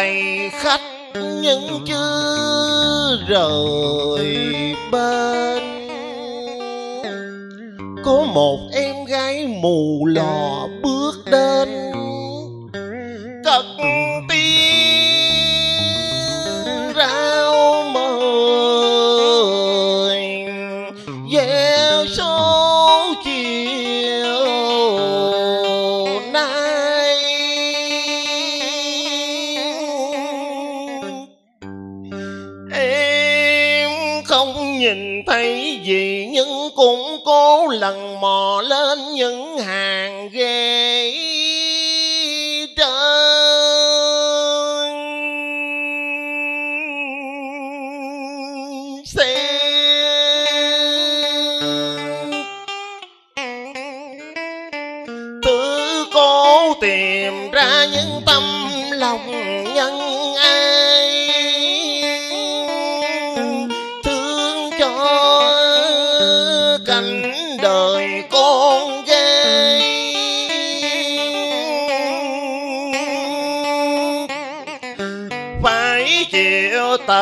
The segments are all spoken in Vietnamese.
đầy khách nhưng chưa rời bên có một em gái mù lòa.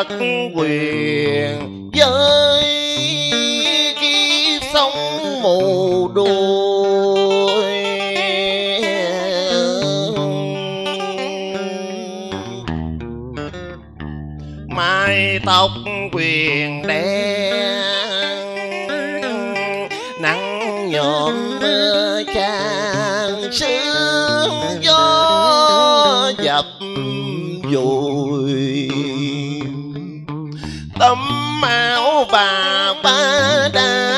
Chịu quyền. Bà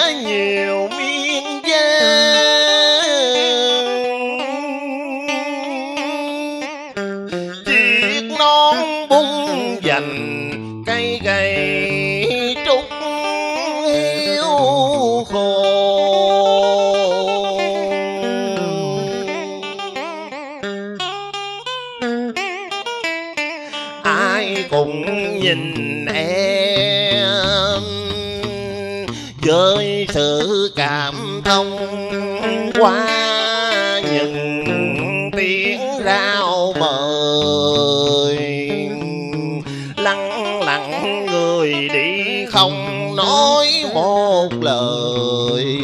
lặng người đi không nói một lời.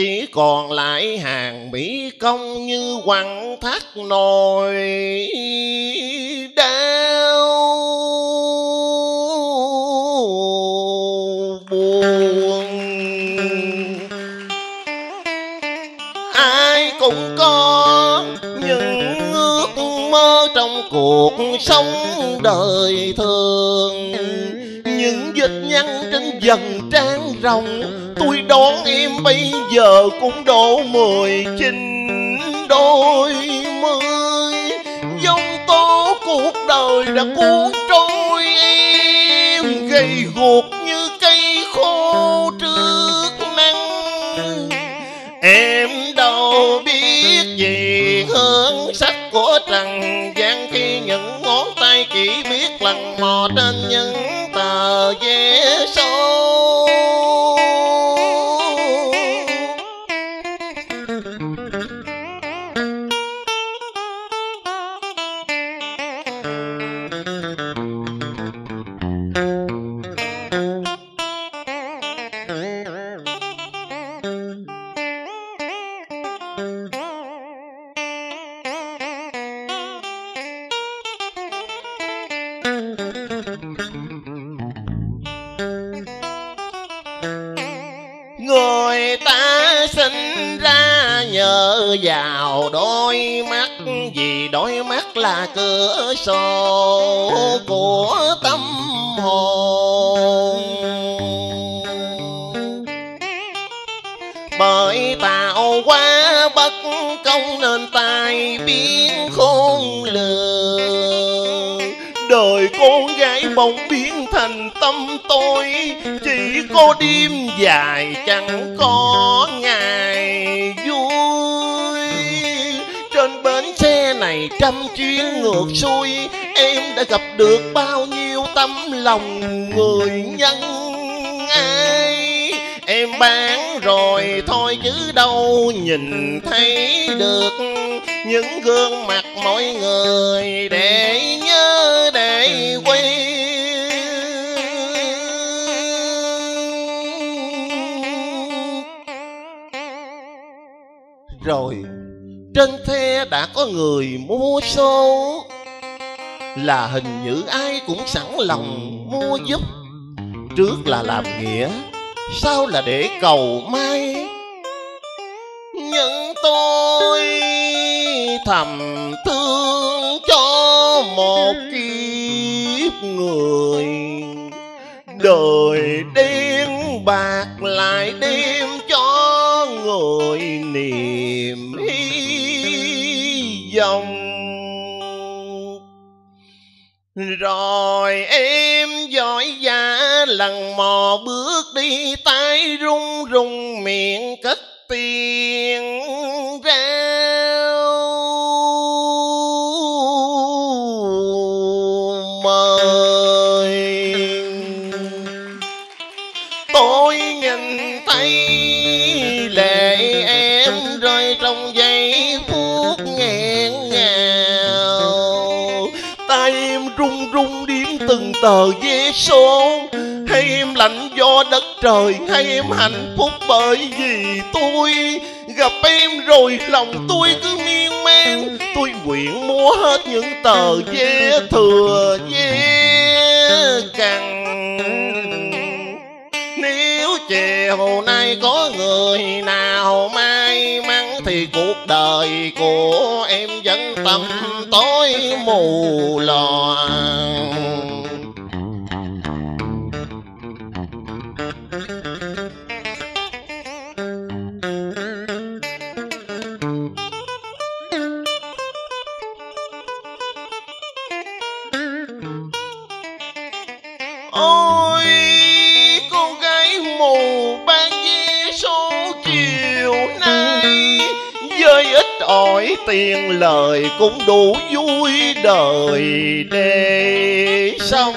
Chỉ còn lại hàng mỹ công như quặng thắt nồi đau. Buồn. Ai cũng có những ước mơ trong cuộc sống đời thường. Những vết nhăn trên dần trang rồng tôi đón em bây giờ cũng đổ mười chín đôi mươi dòng tố cuộc đời đã cuốn trôi em, gầy guộc như cây khô trước nắng em đâu biết gì hơn sắc của trần gian khi những ngón tay chỉ biết lần mò trên những tờ vé sâu. Người ta sinh ra nhờ vào đôi mắt. Vì đôi mắt là cửa sổ của tâm hồn. Bởi tạo quá bất công nên tai biến khôn đời gái bỗng biến thành tâm tôi. Chỉ có đêm dài chẳng có ngày vui. Trên bến xe này trăm chuyến ngược xuôi, em đã gặp được bao nhiêu tấm lòng người nhân ai em bán rồi thôi chứ đâu nhìn thấy được. Những gương mặt mọi người để nhớ để quên. Rồi, trên xe đã có người mua số. Là hình như ai cũng sẵn lòng mua giúp. Trước là làm nghĩa sao là để cầu may? Nhưng tôi thầm thương cho một kiếp người. Đời đen bạc lại đêm cho người niềm hy vọng. Rồi em giỏi giang lần mò bước đi tay run run miệng cất tiếng rao mời. Tôi nhìn thấy lệ em rơi trong giây phút nghẹn ngào. Tay em run run điên từng tờ vé số em lạnh do đất trời, hay em hạnh phúc bởi vì tôi. Gặp em rồi lòng tôi cứ miên man, tôi nguyện mua hết những tờ vé thừa vé cằn nếu chiều nay có người nào may mắn thì cuộc đời của em vẫn tầm tối mù lòa. Ôi con gái mù ban vé số chiều nay. Với ít ỏi tiền lời cũng đủ vui đời để xong,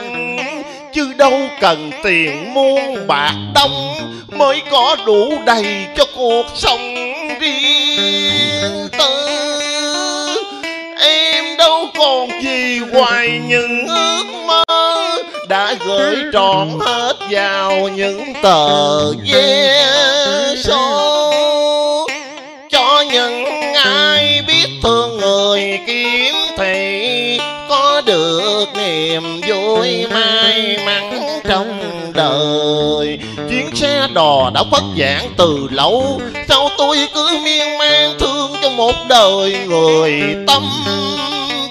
chứ đâu cần tiền muôn bạc đông mới có đủ đầy cho cuộc sống riêng tư. Em đâu còn gì ngoài những ước đã gửi trọn hết vào những tờ vé số. Cho những ai biết thương người kiếm thì có được niềm vui may mắn trong đời. Chuyến xe đò đã khuất giảng từ lâu, sao tôi cứ miên man thương cho một đời người tâm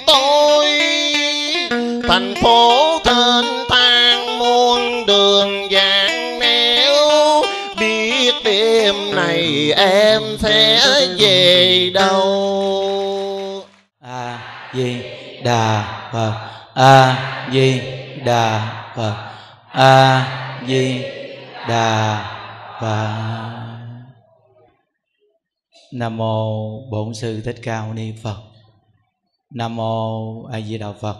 tôi? Thành phố em sẽ về đâu? A di đà phật. A di đà phật. A di đà phật. Nam mô bổn sư thích ca mâu ni phật. Nam mô a di đà phật.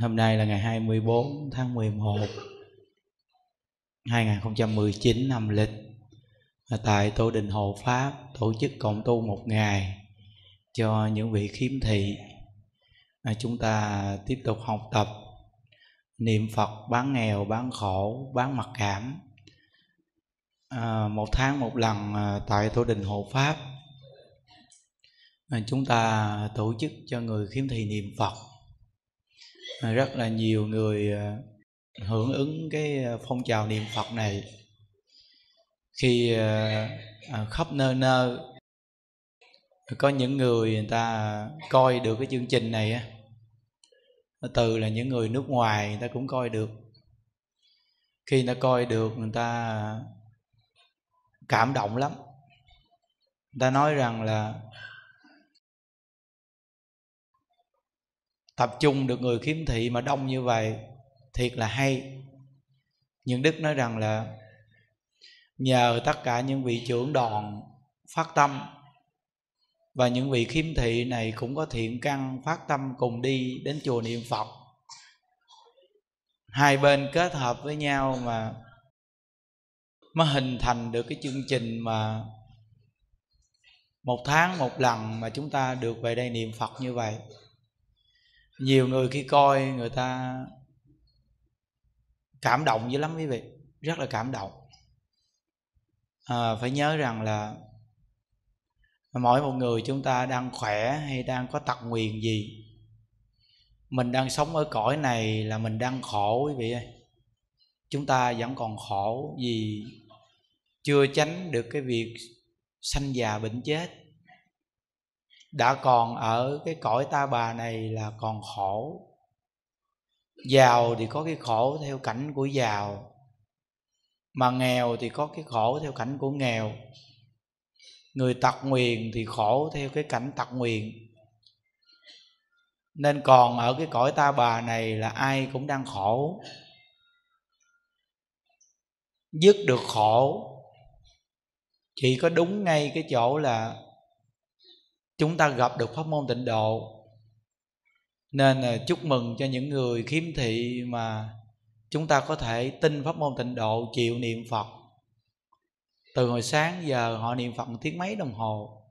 Hôm nay là ngày 24 tháng 11 2019 năm lịch tại tổ đình hộ pháp tổ chức cộng tu một ngày cho những vị khiếm thị. À, chúng ta tiếp tục học tập niệm phật bán nghèo bán khổ bán mặc cảm. À, một tháng một lần à, tại tổ đình hộ pháp. Chúng ta tổ chức cho người khiếm thị niệm phật. Rất là nhiều người à, hưởng ứng cái à, phong trào niệm phật này khi ờ, ờ, khóc nơ nơ có những người người ta coi được cái chương trình này á từ là những người nước ngoài người ta cũng coi được. Khi người ta coi được, người ta cảm động lắm. Người ta nói rằng là tập trung được người khiếm thị mà đông như vậy, thiệt là hay. Nhưng đức nói rằng là nhờ tất cả những vị trưởng đoàn phát tâm và những vị khiếm thị này cũng có thiện căn phát tâm cùng đi đến chùa niệm phật. Hai bên kết hợp với nhau mà mới hình thành được cái chương trình mà một tháng một lần mà chúng ta được về đây niệm phật như vậy. Nhiều người khi coi người ta cảm động dữ lắm quý vị, rất là cảm động à, phải nhớ rằng là mỗi một người chúng ta đang khỏe hay đang có tật nguyền gì mình đang sống ở cõi này là mình đang khổ quý vị ơi. Chúng ta vẫn còn khổ vì chưa tránh được cái việc sanh già bệnh chết. Đã còn ở cái cõi ta bà này là còn khổ. Giàu thì có cái khổ theo cảnh của giàu mà nghèo thì có cái khổ theo cảnh của nghèo. Người tật nguyền thì khổ theo cái cảnh tật nguyền. Nên còn ở cái cõi ta bà này là ai cũng đang khổ. Dứt được khổ, chỉ có đúng ngay cái chỗ là chúng ta gặp được pháp môn tịnh độ. Nên là chúc mừng cho những người khiếm thị mà chúng ta có thể tin pháp môn tịnh độ chịu niệm phật. Từ hồi sáng giờ họ niệm phật một tiếng mấy đồng hồ.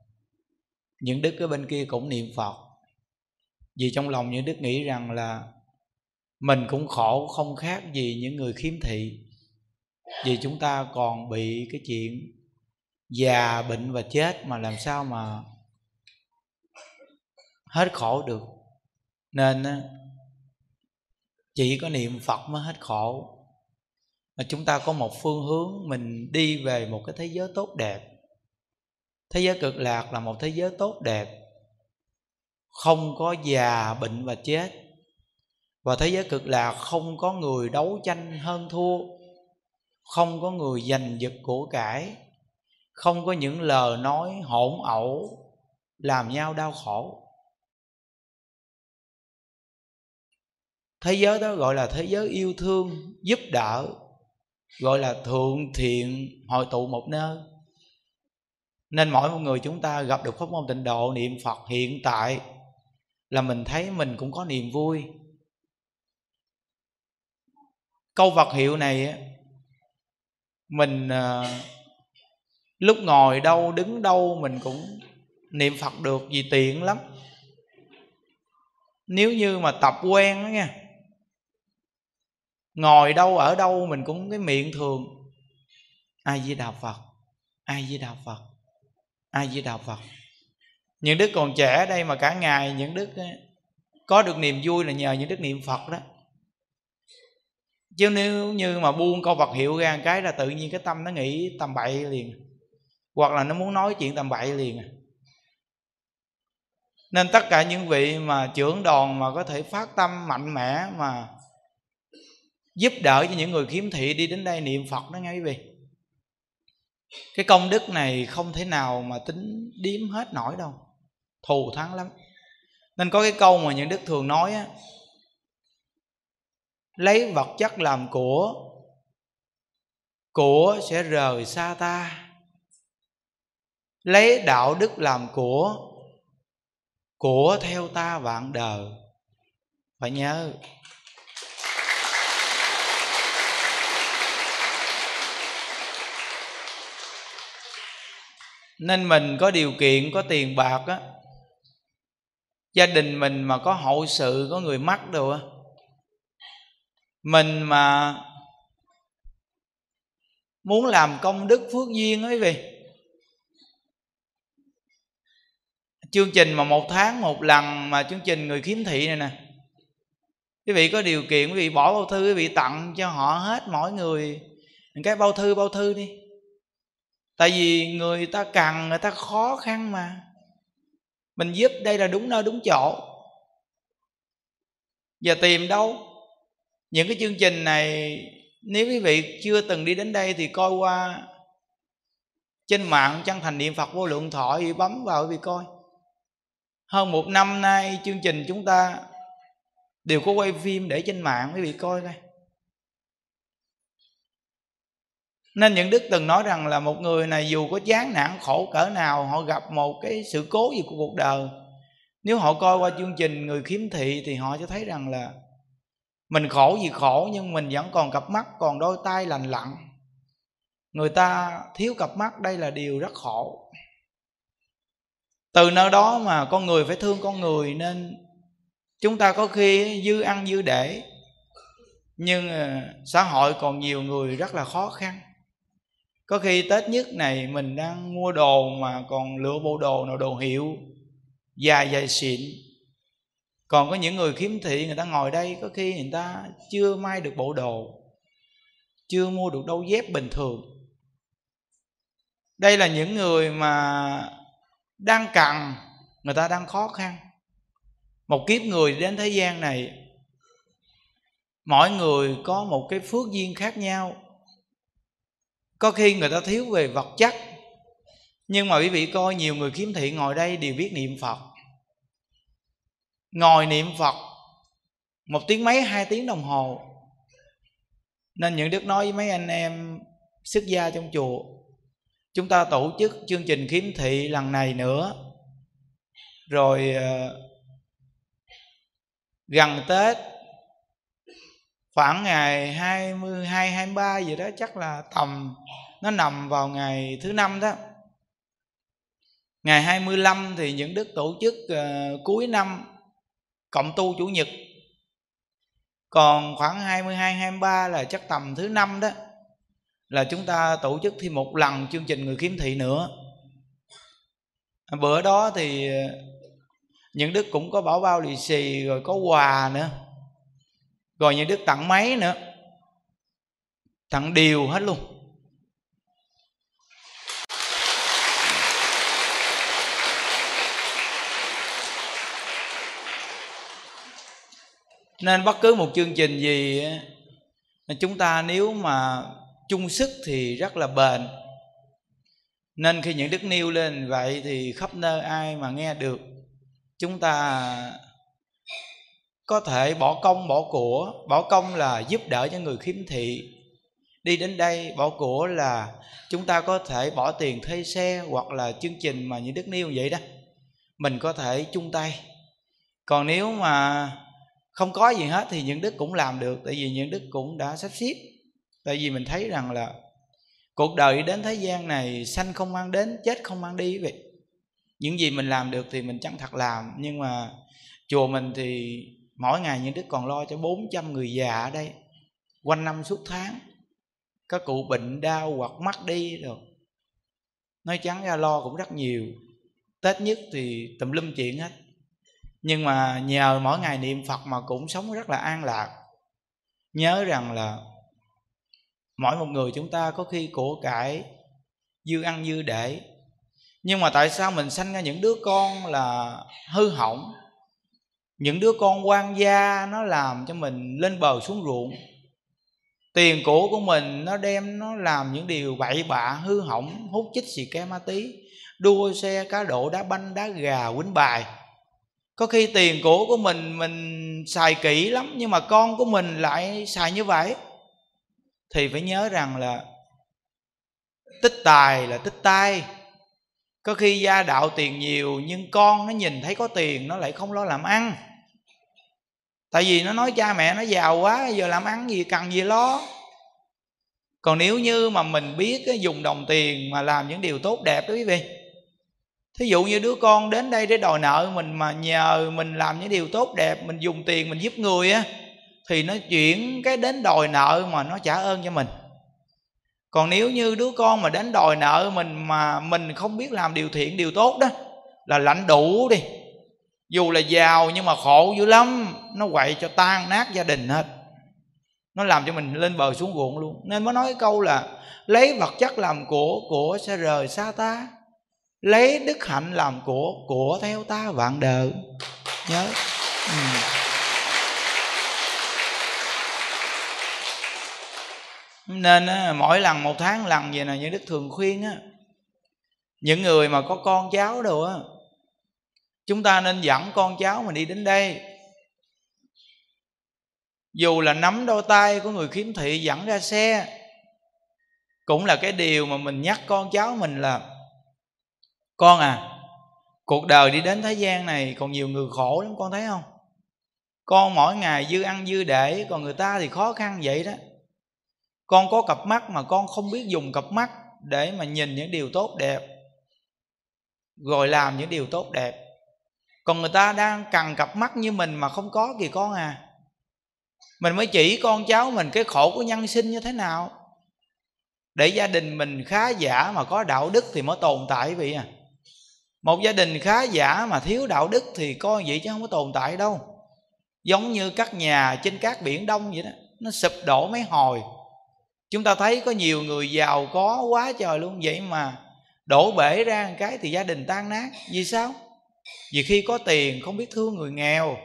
Những đức ở bên kia cũng niệm phật. Vì trong lòng những đức nghĩ rằng là mình cũng khổ, không khác gì những người khiếm thị. Vì chúng ta còn bị cái chuyện già, bệnh và chết mà làm sao mà hết khổ được. Nên chỉ có niệm phật mới hết khổ. Mà chúng ta có một phương hướng, mình đi về một cái thế giới tốt đẹp. Thế giới cực lạc là một thế giới tốt đẹp. Không có già bệnh và chết. Và thế giới cực lạc không có người đấu tranh hơn thua. Không có người giành giật của cải. Không có những lời nói hỗn ẩu làm nhau đau khổ. Thế giới đó gọi là thế giới yêu thương, giúp đỡ, gọi là thượng thiện, hội tụ một nơi. Nên mỗi một người chúng ta gặp được pháp môn tịnh độ, niệm phật hiện tại, là mình thấy mình cũng có niềm vui. Câu vật hiệu này mình à, lúc ngồi đâu, đứng đâu, mình cũng niệm phật được vì tiện lắm. Nếu như mà tập quen đó nha ngồi đâu ở đâu mình cũng cái miệng thường. Ai di đạo phật ai di đạo phật ai di đạo phật. Những đức còn trẻ đây mà cả ngày những đức ờ, có được niềm vui là nhờ những đức niệm phật đó. Chứ nếu như mà buông câu vật hiệu ra cái là tự nhiên cái tâm nó nghĩ tầm bậy liền. Hoặc là nó muốn nói chuyện tầm bậy liền à. nên tất cả những vị mà trưởng đoàn mà có thể phát tâm mạnh mẽ mà giúp đỡ cho những người khiếm thị đi đến đây niệm phật đó nghe quý vị. Cái công đức này không thể nào mà tính điếm hết nổi đâu, thù thắng lắm. Nên có cái câu mà những đức thường nói á, lấy vật chất làm của của sẽ rời xa ta. Lấy đạo đức làm của của theo ta vạn đời. Phải nhớ nên mình có điều kiện, có tiền bạc á. Gia đình mình mà có hậu sự, có người mắc đồ á. Mình mà muốn làm công đức phước duyên ấy vì chương trình mà một tháng một lần mà chương trình người khiếm thị này nè. Quý vị có điều kiện, quý vị bỏ bao thư, quý vị tặng cho họ hết, mỗi người. Cái bao thư bao thư đi tại vì người ta cần người ta khó khăn mà. Mình giúp đây là đúng nơi, đúng chỗ. Giờ tìm đâu? Những cái chương trình này, nếu quý vị chưa từng đi đến đây thì coi qua trên mạng chân thành niệm phật vô lượng thọ thì bấm vào quý vị coi. Hơn một năm nay chương trình chúng ta đều có quay phim để trên mạng, quý vị coi coi nên những đức từng nói rằng là một người này dù có chán nản, khổ cỡ nào, họ gặp một cái sự cố gì của cuộc đời. Nếu họ coi qua chương trình người khiếm thị thì họ sẽ thấy rằng là mình khổ gì khổ nhưng mình vẫn còn cặp mắt, còn đôi tay lành lặn. Người ta thiếu cặp mắt, đây là điều rất khổ. Từ nơi đó mà con người phải thương con người nên chúng ta có khi dư ăn dư để. Nhưng ờ, xã hội còn nhiều người rất là khó khăn có khi tết nhất này mình đang mua đồ mà còn lựa bộ đồ nào đồ hiệu dài dài xịn. Còn có những người khiếm thị người ta ngồi đây, có khi người ta chưa may được bộ đồ, chưa mua được đôi dép bình thường. Đây là những người mà đang cần người ta đang khó khăn. Một kiếp người đến thế gian này, mỗi người có một cái phước duyên khác nhau có khi người ta thiếu về vật chất. Nhưng mà quý vị coi, nhiều người kiếm thị ngồi đây đều biết niệm phật. Ngồi niệm phật, một tiếng mấy, hai tiếng đồng hồ. Nên những đức nói với mấy anh em xuất gia trong chùa, chúng ta tổ chức chương trình kiếm thị lần này nữa. Rồi ờ, gần tết khoảng ngày 22 23 gì đó chắc là tầm nó nằm vào ngày thứ năm đó. Ngày 25 thì những đức tổ chức uh, cuối năm cộng tu chủ nhật. Còn khoảng 22 23 là chắc tầm thứ năm đó là chúng ta tổ chức thêm một lần chương trình người kiếm thị nữa. Bữa đó thì ờ, những đức cũng có bảo bao lì xì rồi có quà nữa rồi những đức tặng máy nữa. Tặng điều hết luôn. Nên bất cứ một chương trình gì chúng ta nếu mà chung sức thì rất là bền. Nên khi những đức nêu lên vậy thì khắp nơi ai mà nghe được, chúng ta có thể bỏ công bỏ của. Bỏ công là giúp đỡ cho người khiếm thị. Đi đến đây, bỏ của là chúng ta có thể bỏ tiền thuê xe hoặc là chương trình mà những đức nêu vậy đó. Mình có thể chung tay. Còn nếu mà không có gì hết thì những đức cũng làm được, tại vì những đức cũng đã sắp xếp. Tại vì mình thấy rằng là cuộc đời đến thế gian này sanh không mang đến, chết không mang đi vậy. Những gì mình làm được thì mình chân thật làm, nhưng mà chùa mình thì mỗi ngày những đức còn lo cho 400 người già ở đây. Quanh năm suốt tháng các cụ bệnh đau hoặc mắt đi rồi. Nói trắng ra lo cũng rất nhiều. Tết nhất thì tùm lum chuyện hết. Nhưng mà nhờ mỗi ngày niệm phật mà cũng sống rất là an lạc. Nhớ rằng là mỗi một người chúng ta có khi của cải dư ăn dư để. Nhưng mà tại sao mình sanh ra những đứa con là hư hỏng? Những đứa con quan gia nó làm cho mình lên bờ xuống ruộng. Tiền của của mình nó đem nó làm những điều bậy bạ, hư hỏng, hút chích xì ke ma tí, đua xe, cá độ đá banh, đá gà, quýnh bài. Có khi tiền của của mình mình xài kỹ lắm nhưng mà con của mình lại xài như vậy. Thì phải nhớ rằng là tích tài là tích tai có khi gia đạo tiền nhiều nhưng con nó nhìn thấy có tiền nó lại không lo làm ăn tại vì nó nói cha mẹ nó giàu quá, giờ làm ăn gì cần gì lo. Còn nếu như mà mình biết dùng đồng tiền mà làm những điều tốt đẹp đó quý vị. Thí dụ như đứa con đến đây để đòi nợ mình mà nhờ mình làm những điều tốt đẹp, mình dùng tiền mình giúp người á, thì nó chuyển cái đến đòi nợ mà nó trả ơn cho mình. Còn nếu như đứa con mà đến đòi nợ mình mà mình không biết làm điều thiện, điều tốt đó, là lãnh đủ đi dù là giàu nhưng mà khổ dữ lắm. Nó quậy cho tan nát gia đình hết. Nó làm cho mình lên bờ xuống ruộng luôn. Nên mới nói cái câu là lấy vật chất làm của của sẽ rời xa ta. Lấy đức hạnh làm của của theo ta vạn đời nhớ. Ừ. nên á, mỗi lần một tháng lần vậy nè như đức thường khuyên á những người mà có con cháu đồ á chúng ta nên dẫn con cháu mình đi đến đây. Dù là nắm đôi tay của người khiếm thị dẫn ra xe, cũng là cái điều mà mình nhắc con cháu mình là, con à cuộc đời đi đến thế gian này còn nhiều người khổ lắm, con thấy không? Con mỗi ngày dư ăn dư để, còn người ta thì khó khăn vậy đó. Con có cặp mắt mà con không biết dùng cặp mắt để mà nhìn những điều tốt đẹp, rồi làm những điều tốt đẹp còn người ta đang cần cặp mắt như mình mà không có kìa con à. Mình mới chỉ con cháu mình cái khổ của nhân sinh như thế nào. Để gia đình mình khá giả mà có đạo đức thì mới tồn tại vậy à. Một gia đình khá giả mà thiếu đạo đức thì coi vậy chứ không có tồn tại đâu. Giống như các nhà trên các biển đông vậy đó, nó sụp đổ mấy hồi. Chúng ta thấy có nhiều người giàu có quá trời luôn, vậy mà đổ bể ra một cái thì gia đình tan nát. Vì sao? Vì khi có tiền không biết thương người nghèo.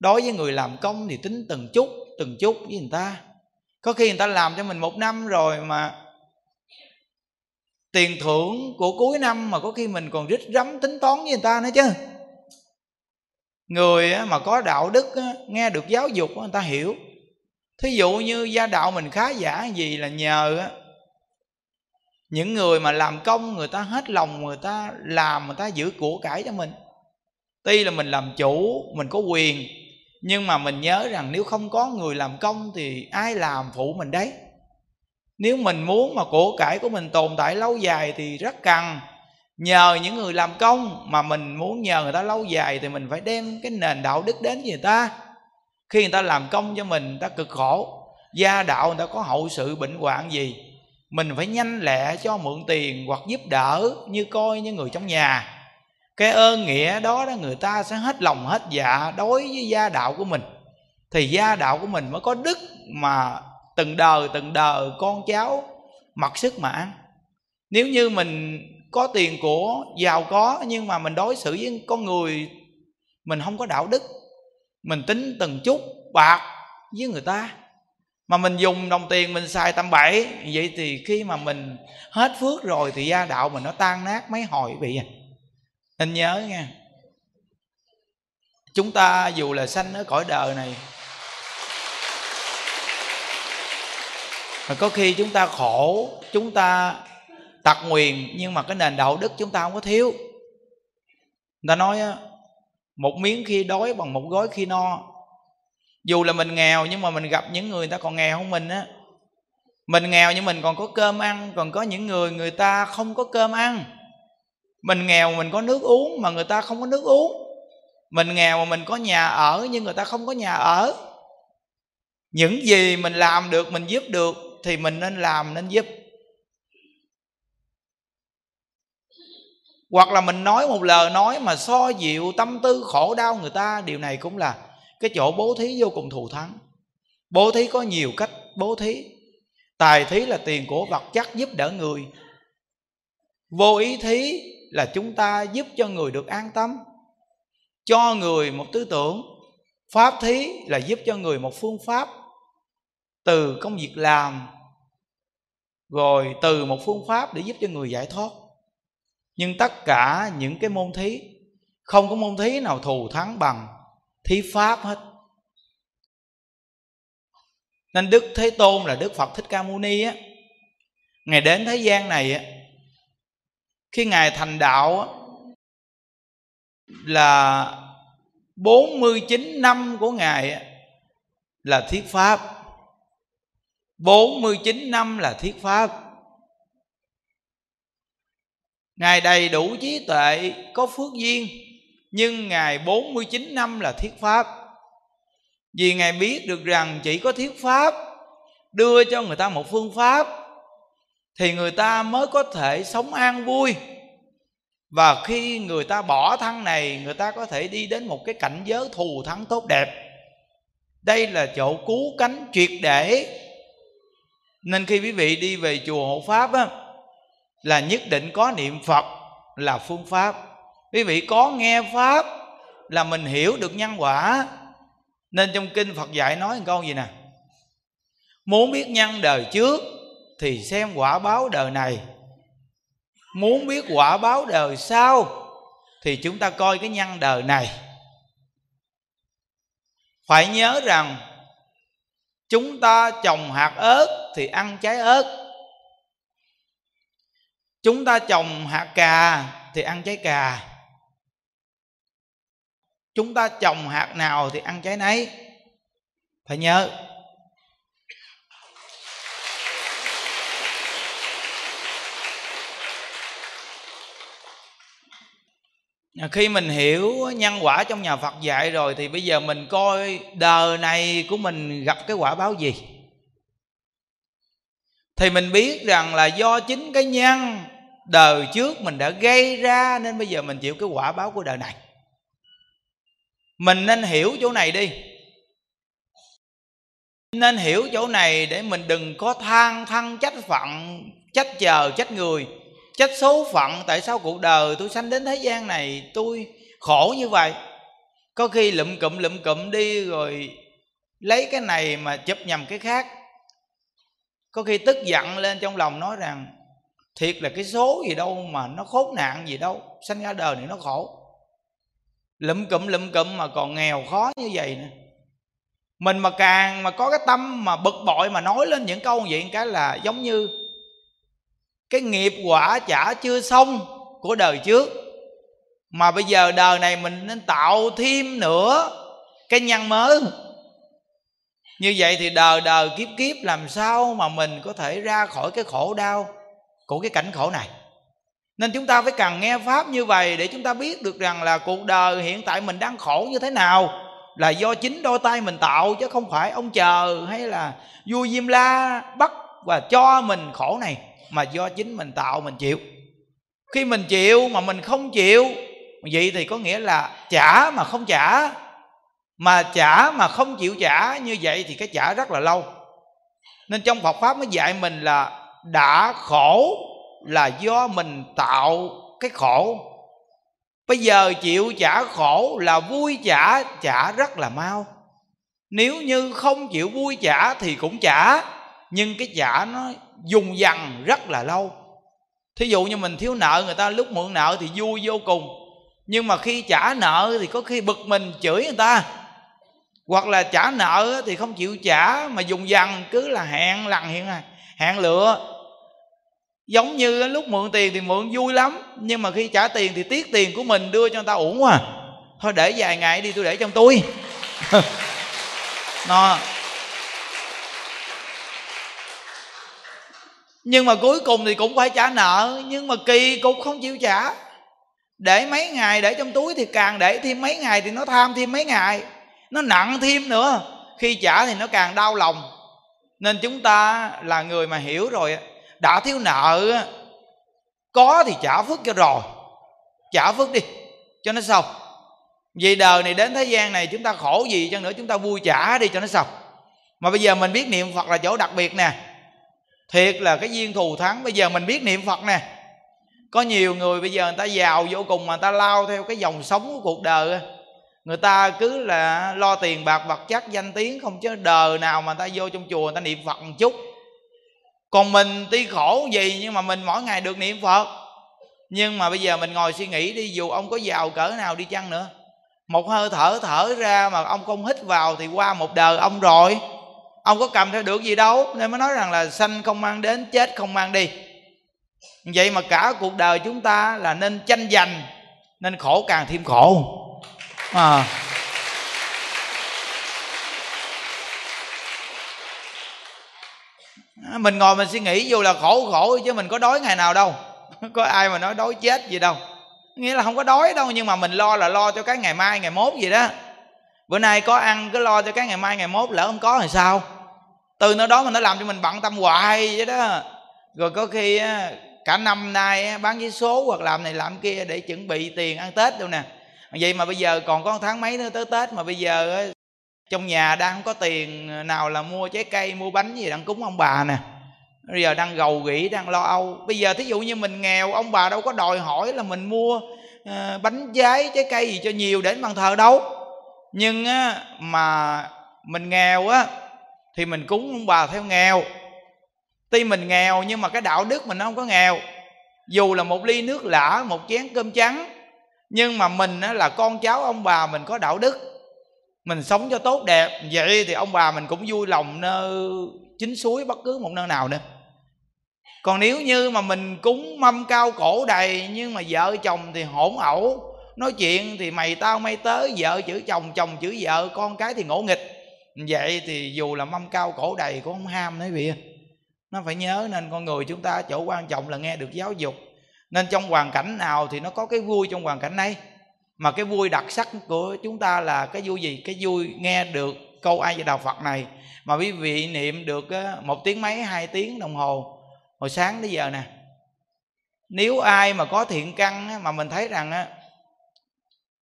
Đối với người làm công thì tính từng chút từng chút với người ta. Có khi người ta làm cho mình một năm rồi mà tiền thưởng của cuối năm mà có khi mình còn rít rắm tính toán với người ta nữa chứ. Người mà có đạo đức nghe được giáo dục người ta hiểu. Thí dụ như gia đạo mình khá giả gì là nhờ những người mà làm công, người ta hết lòng, người ta làm, người ta giữ của cải cho mình. Tuy là mình làm chủ, mình có quyền, nhưng mà mình nhớ rằng nếu không có người làm công thì ai làm phụ mình đấy? Nếu mình muốn mà của cải của mình tồn tại lâu dài thì rất cần. Nhờ những người làm công mà mình muốn nhờ người ta lâu dài thì mình phải đem cái nền đạo đức đến với người ta. Khi người ta làm công cho mình, người ta cực khổ. Gia đạo người ta có hậu sự, bệnh hoạn gì? Mình phải nhanh lẹ cho mượn tiền hoặc giúp đỡ như coi như người trong nhà. Cái ơn nghĩa đó đó người ta sẽ hết lòng hết dạ đối với gia đạo của mình. Thì gia đạo của mình mới có đức mà từng đời từng đời con cháu mặc sức mà ăn. Nếu như mình có tiền của, giàu có nhưng mà mình đối xử với con người, mình không có đạo đức, mình tính từng chút bạc với người ta mà mình dùng đồng tiền mình xài tầm bậy. Vậy thì khi mà mình hết phước rồi thì gia đạo mình nó tan nát mấy hồi bị à. Nên nhớ nha. Chúng ta dù là sanh ở cõi đời này, mà có khi chúng ta khổ, chúng ta tặc nguyền, nhưng mà cái nền đạo đức chúng ta không có thiếu. Người ta nói một miếng khi đói bằng một gói khi no dù là mình nghèo nhưng mà mình gặp những người ta còn nghèo hơn mình á. Mình nghèo nhưng mình còn có cơm ăn, còn có những người người ta không có cơm ăn. Mình nghèo mình có nước uống mà người ta không có nước uống. Mình nghèo mà mình có nhà ở nhưng người ta không có nhà ở. Những gì mình làm được, mình giúp được thì mình nên làm nên giúp. Hoặc là mình nói một lời nói mà so dịu tâm tư khổ đau người ta, điều này cũng là cái chỗ bố thí vô cùng thù thắng. Bố thí có nhiều cách bố thí. Tài thí là tiền của vật chất giúp đỡ người. Vô ý thí là chúng ta giúp cho người được an tâm. Cho người một tư tưởng. Pháp thí là giúp cho người một phương pháp. Từ công việc làm, rồi từ một phương pháp để giúp cho người giải thoát. Nhưng tất cả những cái môn thí, không có môn thí nào thù thắng bằng thí pháp hết. Nên đức thế tôn là đức phật thích ca mâu ni á. Ngài đến thế gian này á khi ngài thành đạo á là 49 năm của ngài á, là thuyết pháp. 49 năm là thuyết pháp. Ngài đầy đủ trí tuệ Có phước duyên. Nhưng Ngài 49 năm là thuyết pháp. Vì Ngài biết được rằng Chỉ có thuyết pháp Đưa cho người ta một phương pháp Thì người ta mới có thể sống an vui. Và khi người ta bỏ thân này người ta có thể đi đến một cái cảnh giới thù thắng tốt đẹp. Đây là chỗ cứu cánh triệt để. Nên khi quý vị đi về chùa hộ pháp á, là nhất định có niệm phật là phương pháp quý vị có nghe pháp là mình hiểu được nhân quả, nên trong kinh phật dạy nói một câu gì nè? Muốn biết nhân đời trước thì xem quả báo đời này. Muốn biết quả báo đời sau thì chúng ta coi cái nhân đời này. Phải nhớ rằng chúng ta trồng hạt ớt thì ăn trái ớt. Chúng ta trồng hạt cà thì ăn trái cà chúng ta trồng hạt nào thì ăn trái nấy. Phải nhớ. Khi mình hiểu nhân quả trong nhà Phật dạy rồi thì bây giờ mình coi đời này của mình gặp cái quả báo gì? Thì mình biết rằng là do chính cái nhân đời trước mình đã gây ra nên bây giờ mình chịu cái quả báo của đời này mình nên hiểu chỗ này đi. Nên hiểu chỗ này để mình đừng có than thân trách phận, trách chờ, trách người. Trách số phận, tại sao cuộc đời tôi sanh đến thế gian này, tôi khổ như vậy? Có khi lụm cụm lụm cụm đi rồi lấy cái này mà chấp nhầm cái khác. Có khi tức giận lên trong lòng nói rằng, thiệt là cái số gì đâu mà nó khốn nạn gì đâu, sanh ra đời này nó khổ lụm cụm lụm cụm mà còn nghèo khó như vậy nữa, mình mà càng mà có cái tâm mà bực bội mà nói lên những câu như vậy cái là giống như cái nghiệp quả chả chưa xong của đời trước. Mà bây giờ đời này mình nên tạo thêm nữa cái nhân mới. Như vậy thì đời đời kiếp kiếp làm sao mà mình có thể ra khỏi cái khổ đau của cái cảnh khổ này? Nên chúng ta phải càng nghe pháp như vậy để chúng ta biết được rằng là cuộc đời hiện tại mình đang khổ như thế nào. Là do chính đôi tay mình tạo chứ không phải ông chờ hay là vua diêm la bắt và cho mình khổ này, mà do chính mình tạo mình chịu. Khi mình chịu mà mình không chịu, vậy thì có nghĩa là trả mà không trả. Mà trả mà không chịu trả, như vậy thì cái trả rất là lâu. Nên trong Phật pháp mới dạy mình là đã khổ là do mình tạo cái khổ. Bây giờ chịu trả khổ là vui trả trả rất là mau. Nếu như không chịu vui trả thì cũng trả, nhưng cái trả nó dùng dằn rất là lâu. Thí dụ như mình thiếu nợ, người ta lúc mượn nợ thì vui vô cùng. Nhưng mà khi trả nợ thì có khi bực mình chửi người ta. Hoặc là trả nợ thì không chịu trả mà dùng dằn, cứ là hẹn lằn hiện này hẹn lựa giống như lúc mượn tiền thì mượn vui lắm, nhưng mà khi trả tiền thì tiếc tiền của mình đưa cho người ta uổng quá thôi để vài ngày đi, tôi để trong túi. Nó. Nhưng mà cuối cùng thì cũng phải trả nợ, nhưng mà kỳ cục không chịu trả. Để mấy ngày để trong túi thì càng để thêm mấy ngày thì nó tham thêm mấy ngày. Nó nặng thêm nữa. Khi trả thì nó càng đau lòng. Nên chúng ta là người mà hiểu rồi đã thiếu nợ có thì trả phước cho rồi. Trả phước đi, cho nó xong. Vì đời này đến thế gian này, chúng ta khổ gì chăng nữa, chúng ta vui trả đi cho nó xong. Mà bây giờ mình biết niệm phật là chỗ đặc biệt nè. Thiệt là cái duyên thù thắng, bây giờ mình biết niệm phật nè. Có nhiều người bây giờ người ta giàu vô cùng mà người ta lao theo cái dòng sống của cuộc đời người ta cứ là lo tiền bạc vật chất danh tiếng không, chứ đời nào mà người ta vô trong chùa người ta niệm phật một chút còn mình tuy khổ gì nhưng mà mình mỗi ngày được niệm phật. Nhưng mà bây giờ mình ngồi suy nghĩ đi, dù ông có giàu cỡ nào đi chăng nữa, một hơi thở thở ra mà ông không hít vào thì qua một đời ông rồi. Ông có cầm theo được gì đâu, nên mới nói rằng là sanh không mang đến, chết không mang đi. Vậy mà cả cuộc đời chúng ta là nên tranh giành, nên khổ càng thêm khổ. À. À, mình ngồi mình suy nghĩ dù là khổ khổ chứ mình có đói ngày nào đâu. Có ai mà nói đói chết gì đâu. Nghĩa là không có đói đâu, nhưng mà mình lo là lo cho cái ngày mai, ngày mốt gì đó. Bữa nay có ăn, cứ lo cho cái ngày mai, ngày mốt lỡ không có thì sao? Từ nơi đó mà nó làm cho mình bận tâm hoài vậy đó. Rồi có khi cả năm nay bán vé số hoặc làm này làm kia để chuẩn bị tiền ăn tết đâu nè. Vậy mà bây giờ còn có tháng mấy nữa tới tết mà bây giờ trong nhà đang không có tiền nào là mua trái cây mua bánh gì đang cúng ông bà nè. Bây giờ đang gầu gỉ đang lo âu. Bây giờ thí dụ như mình nghèo ông bà đâu có đòi hỏi là mình mua uh, bánh trái trái cây gì cho nhiều để bàn thờ đâu. Nhưng á, mà mình nghèo á thì mình cúng ông bà theo nghèo. Tuy mình nghèo nhưng mà cái đạo đức mình nó không có nghèo. Dù là một ly nước lã một chén cơm trắng nhưng mà mình á, là con cháu ông bà mình có đạo đức mình sống cho tốt đẹp, vậy thì ông bà mình cũng vui lòng nơi chính suối bất cứ một nơi nào nữa. Còn nếu như mà mình cúng mâm cao cổ đầy, nhưng mà vợ chồng thì hỗn ẩu, nói chuyện thì mày tao mày tới vợ chữ chồng chồng chữ vợ, con cái thì ngỗ nghịch. Vậy thì dù là mâm cao cổ đầy cũng không ham nói vị nó phải nhớ nên con người chúng ta chỗ quan trọng là nghe được giáo dục. Nên trong hoàn cảnh nào thì nó có cái vui trong hoàn cảnh này mà cái vui đặc sắc của chúng ta là cái vui gì? Cái vui nghe được câu ai về đạo phật này. Mà quý vị niệm được một tiếng mấy, hai tiếng đồng hồ. Hồi sáng tới giờ nè. Nếu ai mà có thiện căn mà mình thấy rằng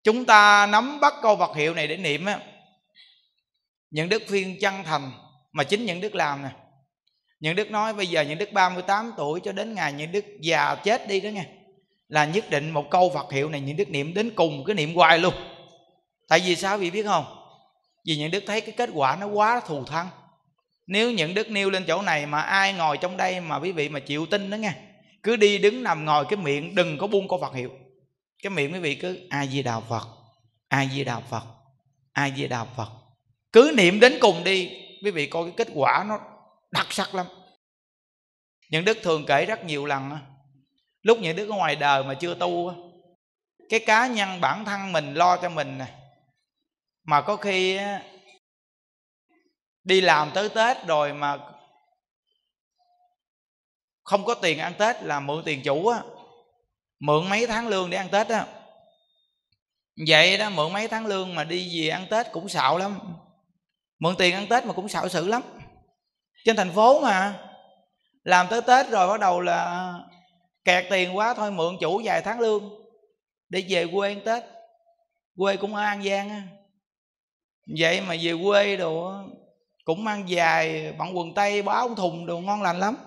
chúng ta nắm bắt câu vật hiệu này để niệm, á, những đức phiên chân thành, mà chính những đức làm nè. Những đức nói bây giờ những đức 38 tuổi cho đến ngày những đức già chết đi đó nghe là nhất định một câu Phật hiệu này những đức niệm đến cùng cái niệm hoài luôn. Tại vì sao vị biết không? Vì những đức thấy cái kết quả nó quá thù thắng. Nếu những đức nêu lên chỗ này mà ai ngồi trong đây mà quý vị mà chịu tin đó nghe, cứ đi đứng nằm ngồi cái miệng đừng có buông câu Phật hiệu. Cái miệng quý vị cứ a di đà Phật a di đà Phật a di đà Phật cứ niệm đến cùng đi, quý vị coi cái kết quả nó đặc sắc lắm. Những đức thường kể rất nhiều lần lúc những đứa ở ngoài đời mà chưa tu cái cá nhân bản thân mình lo cho mình nè, mà có khi đi làm tới tết rồi mà không có tiền ăn tết là mượn tiền chủ á, mượn mấy tháng lương để ăn tết á. Vậy đó, mượn mấy tháng lương mà đi về ăn tết cũng xạo lắm, mượn tiền ăn tết mà cũng xạo sự lắm. Trên thành phố mà, làm tới tết rồi bắt đầu là kẹt tiền quá thôi mượn chủ vài tháng lương để về quê ăn tết. Quê cũng ở an giang á. Vậy mà về quê đồ cũng mang dài bằng quần tây báo thùng đồ ngon lành lắm.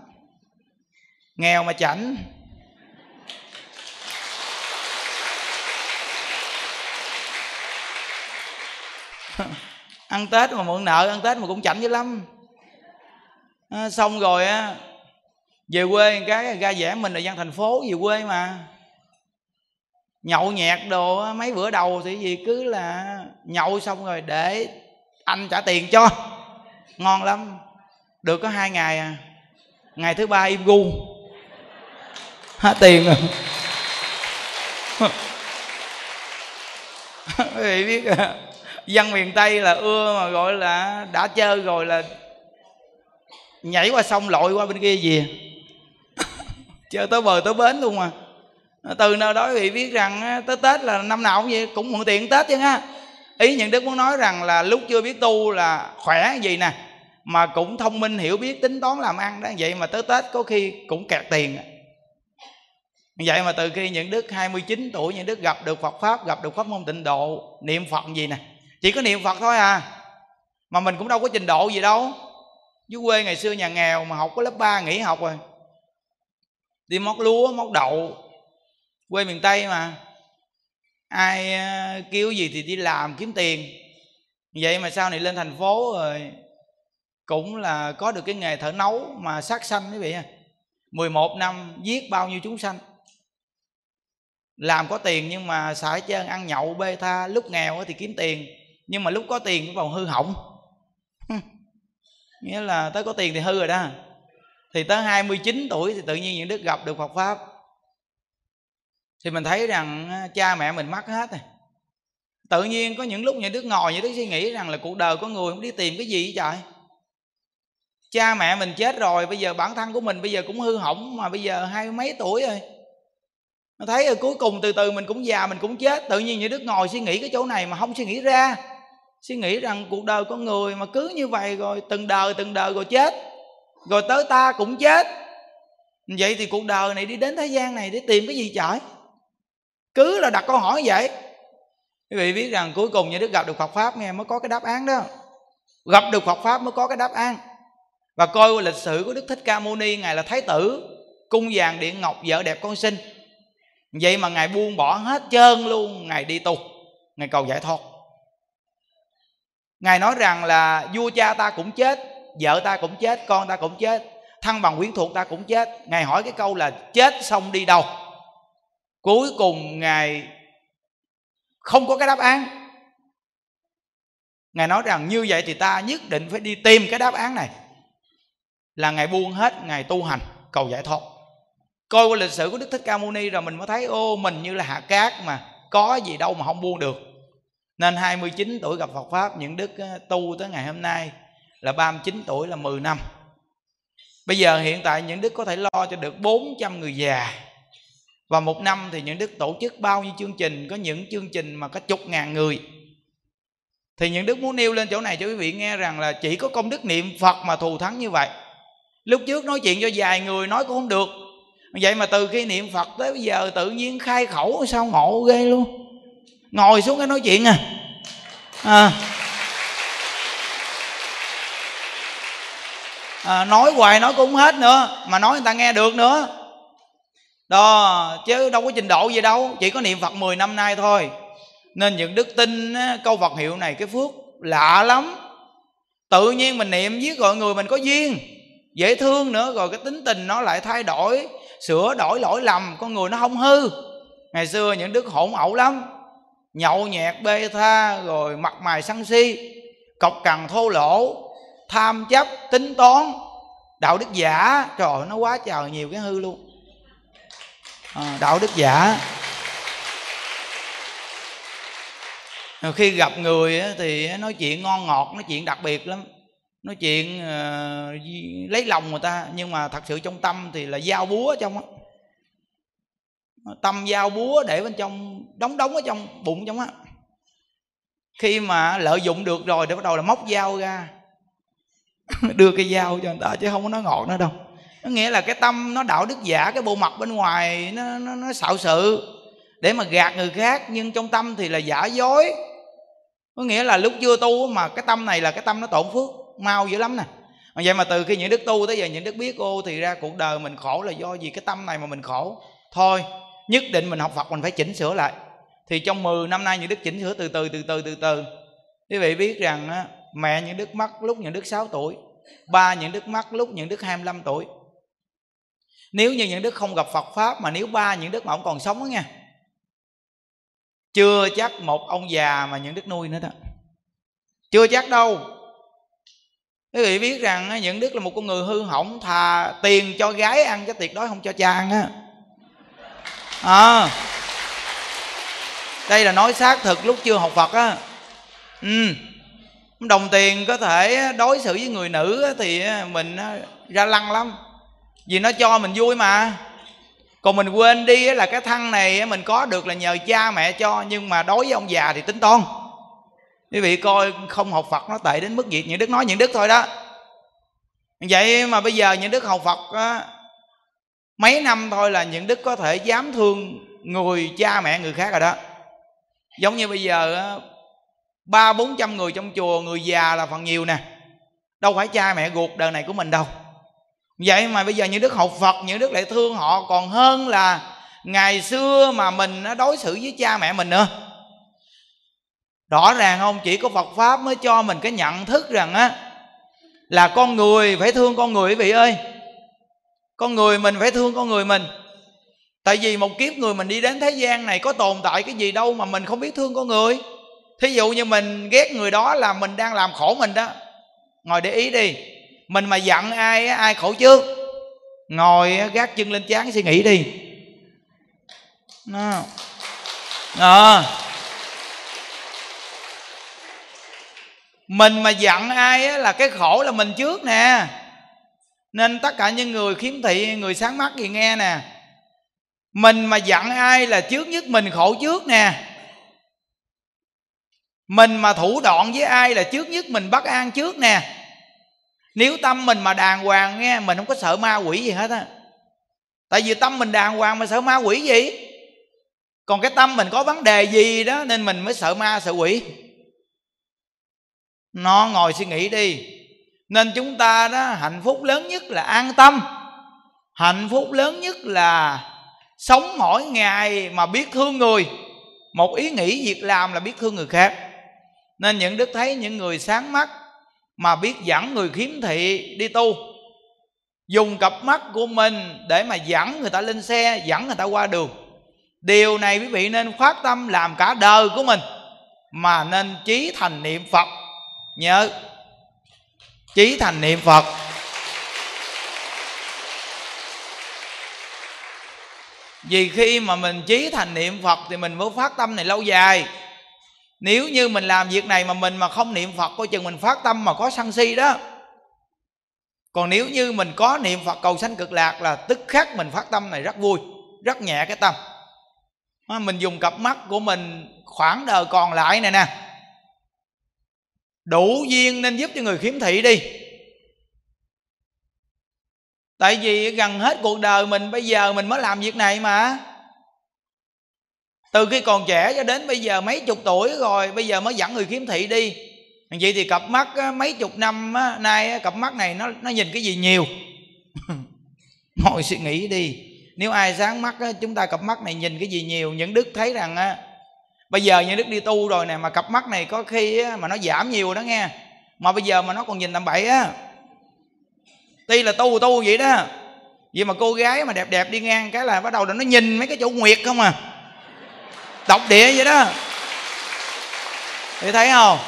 Nghèo mà chảnh. Ăn tết mà mượn nợ ăn tết mà cũng chảnh dữ lắm. À, xong rồi á về quê cái ra vẻ mình là dân thành phố về quê mà. Nhậu nhẹt đồ mấy bữa đầu thì gì cứ là nhậu xong rồi để anh trả tiền cho. Ngon lắm. Được có hai ngày à. Ngày thứ ba im gu. Hết tiền rồi. Quý vị biết à, dân miền tây là ưa mà gọi là đã chơi rồi là nhảy qua sông lội qua bên kia gì chơi tới bờ tới bến luôn mà. À, từ nơi đó vị biết rằng tới tết là năm nào cũng vậy, cũng mượn tiền tết chứ ha. Ý những đức muốn nói rằng là lúc chưa biết tu là khỏe gì nè, mà cũng thông minh hiểu biết tính toán làm ăn đó. Vậy mà tới tết có khi cũng kẹt tiền. Vậy mà từ khi những đức 29 tuổi những đức gặp được Phật pháp, gặp được pháp môn tịnh độ, niệm Phật gì nè? Chỉ có niệm Phật thôi à. Mà mình cũng đâu có trình độ gì đâu. Dưới quê ngày xưa nhà nghèo mà học có lớp 3 nghỉ học rồi đi móc lúa, móc đậu. Quê miền tây mà. Ai ờ, kêu gì thì đi làm, kiếm tiền. Vậy mà sau này lên thành phố rồi, cũng là có được cái nghề thợ nấu mà sát sanh quý vị 11 năm giết bao nhiêu chúng sanh. Làm có tiền nhưng mà xả chân ăn nhậu, bê tha, lúc nghèo thì kiếm tiền. Nhưng mà lúc có tiền cũng vào hư hỏng. Nghĩa là tới có tiền thì hư rồi đó thì tới 29 tuổi thì tự nhiên những đức gặp được Phật pháp. Thì mình thấy rằng cha mẹ mình mất hết rồi. Tự nhiên có những lúc những đứa ngồi, những đứa suy nghĩ rằng là cuộc đời có người không đi tìm cái gì vậy trời. Cha mẹ mình chết rồi, bây giờ bản thân của mình bây giờ cũng hư hỏng mà bây giờ hai mấy tuổi rồi. Nó thấy rồi, cuối cùng từ từ mình cũng già, mình cũng chết. Tự nhiên những đứa ngồi suy nghĩ cái chỗ này mà không suy nghĩ ra. Suy nghĩ rằng cuộc đời con người mà cứ như vậy rồi, từng đời từng đời rồi chết rồi tới ta cũng chết. Vậy thì cuộc đời này đi đến thế gian này để tìm cái gì trời? Cứ là đặt câu hỏi vậy. Quý vị biết rằng cuối cùng như đức gặp được phật pháp nghe mới có cái đáp án đó. Gặp được phật pháp mới có cái đáp án. Và coi qua lịch sử của đức thích ca mâu ni, ngài là thái tử, cung vàng điện ngọc vợ đẹp con sinh. Vậy mà ngài buông bỏ hết trơn luôn, ngài đi tu, ngài cầu giải thoát. Ngài nói rằng là vua cha ta cũng chết vợ ta cũng chết, con ta cũng chết thăng bằng quyến thuộc ta cũng chết. Ngài hỏi cái câu là chết xong đi đâu? Cuối cùng ngài không có cái đáp án. Ngài nói rằng như vậy thì ta nhất định phải đi tìm cái đáp án này. Là ngài buông hết, ngài tu hành, cầu giải thoát. Coi qua lịch sử của đức thích ca mâu ni rồi mình mới thấy, ô, mình như là hạ cát mà có gì đâu mà không buông được. Nên 29 tuổi gặp Phật Pháp, những đức tu tới ngày hôm nay là 39 tuổi là 10 năm. Bây giờ hiện tại những đức có thể lo cho được 400 người già. Và một năm thì những đức tổ chức bao nhiêu chương trình Có những chương trình mà có chục ngàn người. Thì những đức muốn nêu lên chỗ này cho quý vị nghe rằng là Chỉ có công đức niệm Phật mà thù thắng như vậy. Lúc trước nói chuyện cho vài người nói cũng không được. Vậy mà từ khi niệm Phật tới bây giờ tự nhiên khai khẩu sao ngộ ghê luôn. Ngồi xuống cái nói chuyện à, à. À, nói hoài nói cũng hết nữa mà nói người ta nghe được nữa. Đó chứ đâu có trình độ gì đâu chỉ có niệm phật 10 năm nay thôi. Nên những đức tin câu phật hiệu này cái phước lạ lắm. Tự nhiên mình niệm với gọi người mình có duyên dễ thương nữa rồi cái tính tình nó lại thay đổi sửa đổi lỗi lầm con người nó không hư. Ngày xưa những đức hỗn ẩu lắm nhậu nhẹt bê tha rồi mặt mày săn si cọc cằn thô lỗ tham chấp tính toán. Đạo đức giả trời ơi, nó quá trời nhiều cái hư luôn. À, đạo đức giả. Khi gặp người thì nói chuyện ngon ngọt nói chuyện đặc biệt lắm. Nói chuyện uh, lấy lòng người ta nhưng mà thật sự trong tâm thì là dao búa trong á. Tâm dao búa để bên trong đóng đóng ở trong bụng trong á. Khi mà lợi dụng được rồi thì bắt đầu là móc dao ra. đưa cái dao cho người ta chứ không có nói ngọt nữa đâu. Nó nghĩa là cái tâm nó đạo đức giả cái bộ mặt bên ngoài nó nó, nó xạo sự. Để mà gạt người khác nhưng trong tâm thì là giả dối. Có nghĩa là lúc chưa tu mà cái tâm này là cái tâm nó tổn phước mau dữ lắm nè. Vậy mà từ khi những đức tu tới giờ những đức biết ô thì ra cuộc đời mình khổ là do gì cái tâm này mà mình khổ. Thôi nhất định mình học phật mình phải chỉnh sửa lại. Thì trong 10 năm nay những đức chỉnh sửa từ từ từ từ từ từ. Quý vị biết rằng mẹ những đức mất lúc những đức 6 tuổi ba những đức mất lúc những đức 25 tuổi. Nếu như những đức không gặp Phật Pháp mà nếu ba những đức mà ông còn sống đó nha chưa chắc một ông già mà những đức nuôi nữa đó. Chưa chắc đâu. Quý vị biết rằng những đức là một con người hư hỏng thà tiền cho gái ăn chứ tuyệt đối không cho cha ăn á. À, đây là nói xác thực lúc chưa học phật á. Ừ đồng tiền có thể đối xử với người nữ thì mình ra lăng lắm. Vì nó cho mình vui mà. Còn mình quên đi là cái thăng này mình có được là nhờ cha mẹ cho nhưng mà đối với ông già thì tính toan, quý vị coi không học phật nó tệ đến mức gì những đức nói những đức thôi đó. Vậy mà bây giờ những đức học phật á, mấy năm thôi là những đức có thể dám thương người cha mẹ người khác rồi đó. Giống như bây giờ ba bốn trăm người trong chùa, người già là phần nhiều nè. Đâu phải cha mẹ ruột đời này của mình đâu. Vậy mà bây giờ những đức học phật những đức lại thương, họ còn hơn là ngày xưa mà mình đối xử với cha mẹ mình nữa. Rõ ràng không? Chỉ có phật pháp mới cho mình cái nhận thức rằng á, là con người phải thương con người quý vị ơi. Con người mình phải thương con người mình. Tại vì một kiếp người mình đi đến thế gian này có tồn tại cái gì đâu mà mình không biết thương con người thí dụ như mình ghét người đó là mình đang làm khổ mình đó. Ngồi để ý đi. Mình mà giận ai ai khổ trước? Ngồi gác chân lên chán suy nghĩ đi. Nó à. mình mà giận ai là cái khổ là mình trước nè. Nên tất cả những người khiếm thị, người sáng mắt thì nghe nè. Mình mà giận ai là trước nhất mình khổ trước nè mình mà thủ đoạn với ai là trước nhất mình bắt an trước nè. Nếu tâm mình mà đàng hoàng nghe, mình không có sợ ma quỷ gì hết á. Tại vì tâm mình đàng hoàng mà sợ ma quỷ gì? Còn cái tâm mình có vấn đề gì đó nên mình mới sợ ma sợ quỷ. Nó ngồi suy nghĩ đi. Nên chúng ta đó, hạnh phúc lớn nhất là an tâm. Hạnh phúc lớn nhất là sống mỗi ngày mà biết thương người. Một ý nghĩ việc làm là biết thương người khác nên những đức thấy những người sáng mắt mà biết dẫn người khiếm thị đi tu. Dùng cặp mắt của mình để mà dẫn người ta lên xe, dẫn người ta qua đường. Điều này quý vị nên phát tâm làm cả đời của mình mà nên chí thành niệm phật. Nhớ, chí thành niệm phật. Vì khi mà mình chí thành niệm phật thì mình mới phát tâm này lâu dài nếu như mình làm việc này mà mình mà không niệm phật, coi chừng mình phát tâm mà có sân si đó. Còn nếu như mình có niệm phật cầu sanh cực lạc là tức khắc mình phát tâm này rất vui, rất nhẹ cái tâm. Mình dùng cặp mắt của mình khoảng đời còn lại này nè. Đủ duyên nên giúp cho người khiếm thị đi. Tại vì gần hết cuộc đời mình, bây giờ mình mới làm việc này mà từ khi còn trẻ cho đến bây giờ mấy chục tuổi rồi, bây giờ mới dẫn người khiếm thị đi. Vậy thì cặp mắt mấy chục năm nay cặp mắt này nó nó nhìn cái gì nhiều? Ngồi suy nghĩ đi. Nếu ai sáng mắt chúng ta cặp mắt này nhìn cái gì nhiều, những đức thấy rằng bây giờ những đức đi tu rồi nè, mà cặp mắt này có khi mà nó giảm nhiều đó nghe. Mà bây giờ mà nó còn nhìn tầm bậy á. Tuy là tu tu vậy đó. Vậy mà cô gái mà đẹp đẹp đi ngang, cái là bắt đầu là nó nhìn mấy cái chỗ nguyệt không à độc địa vậy đó. Thì thấy không?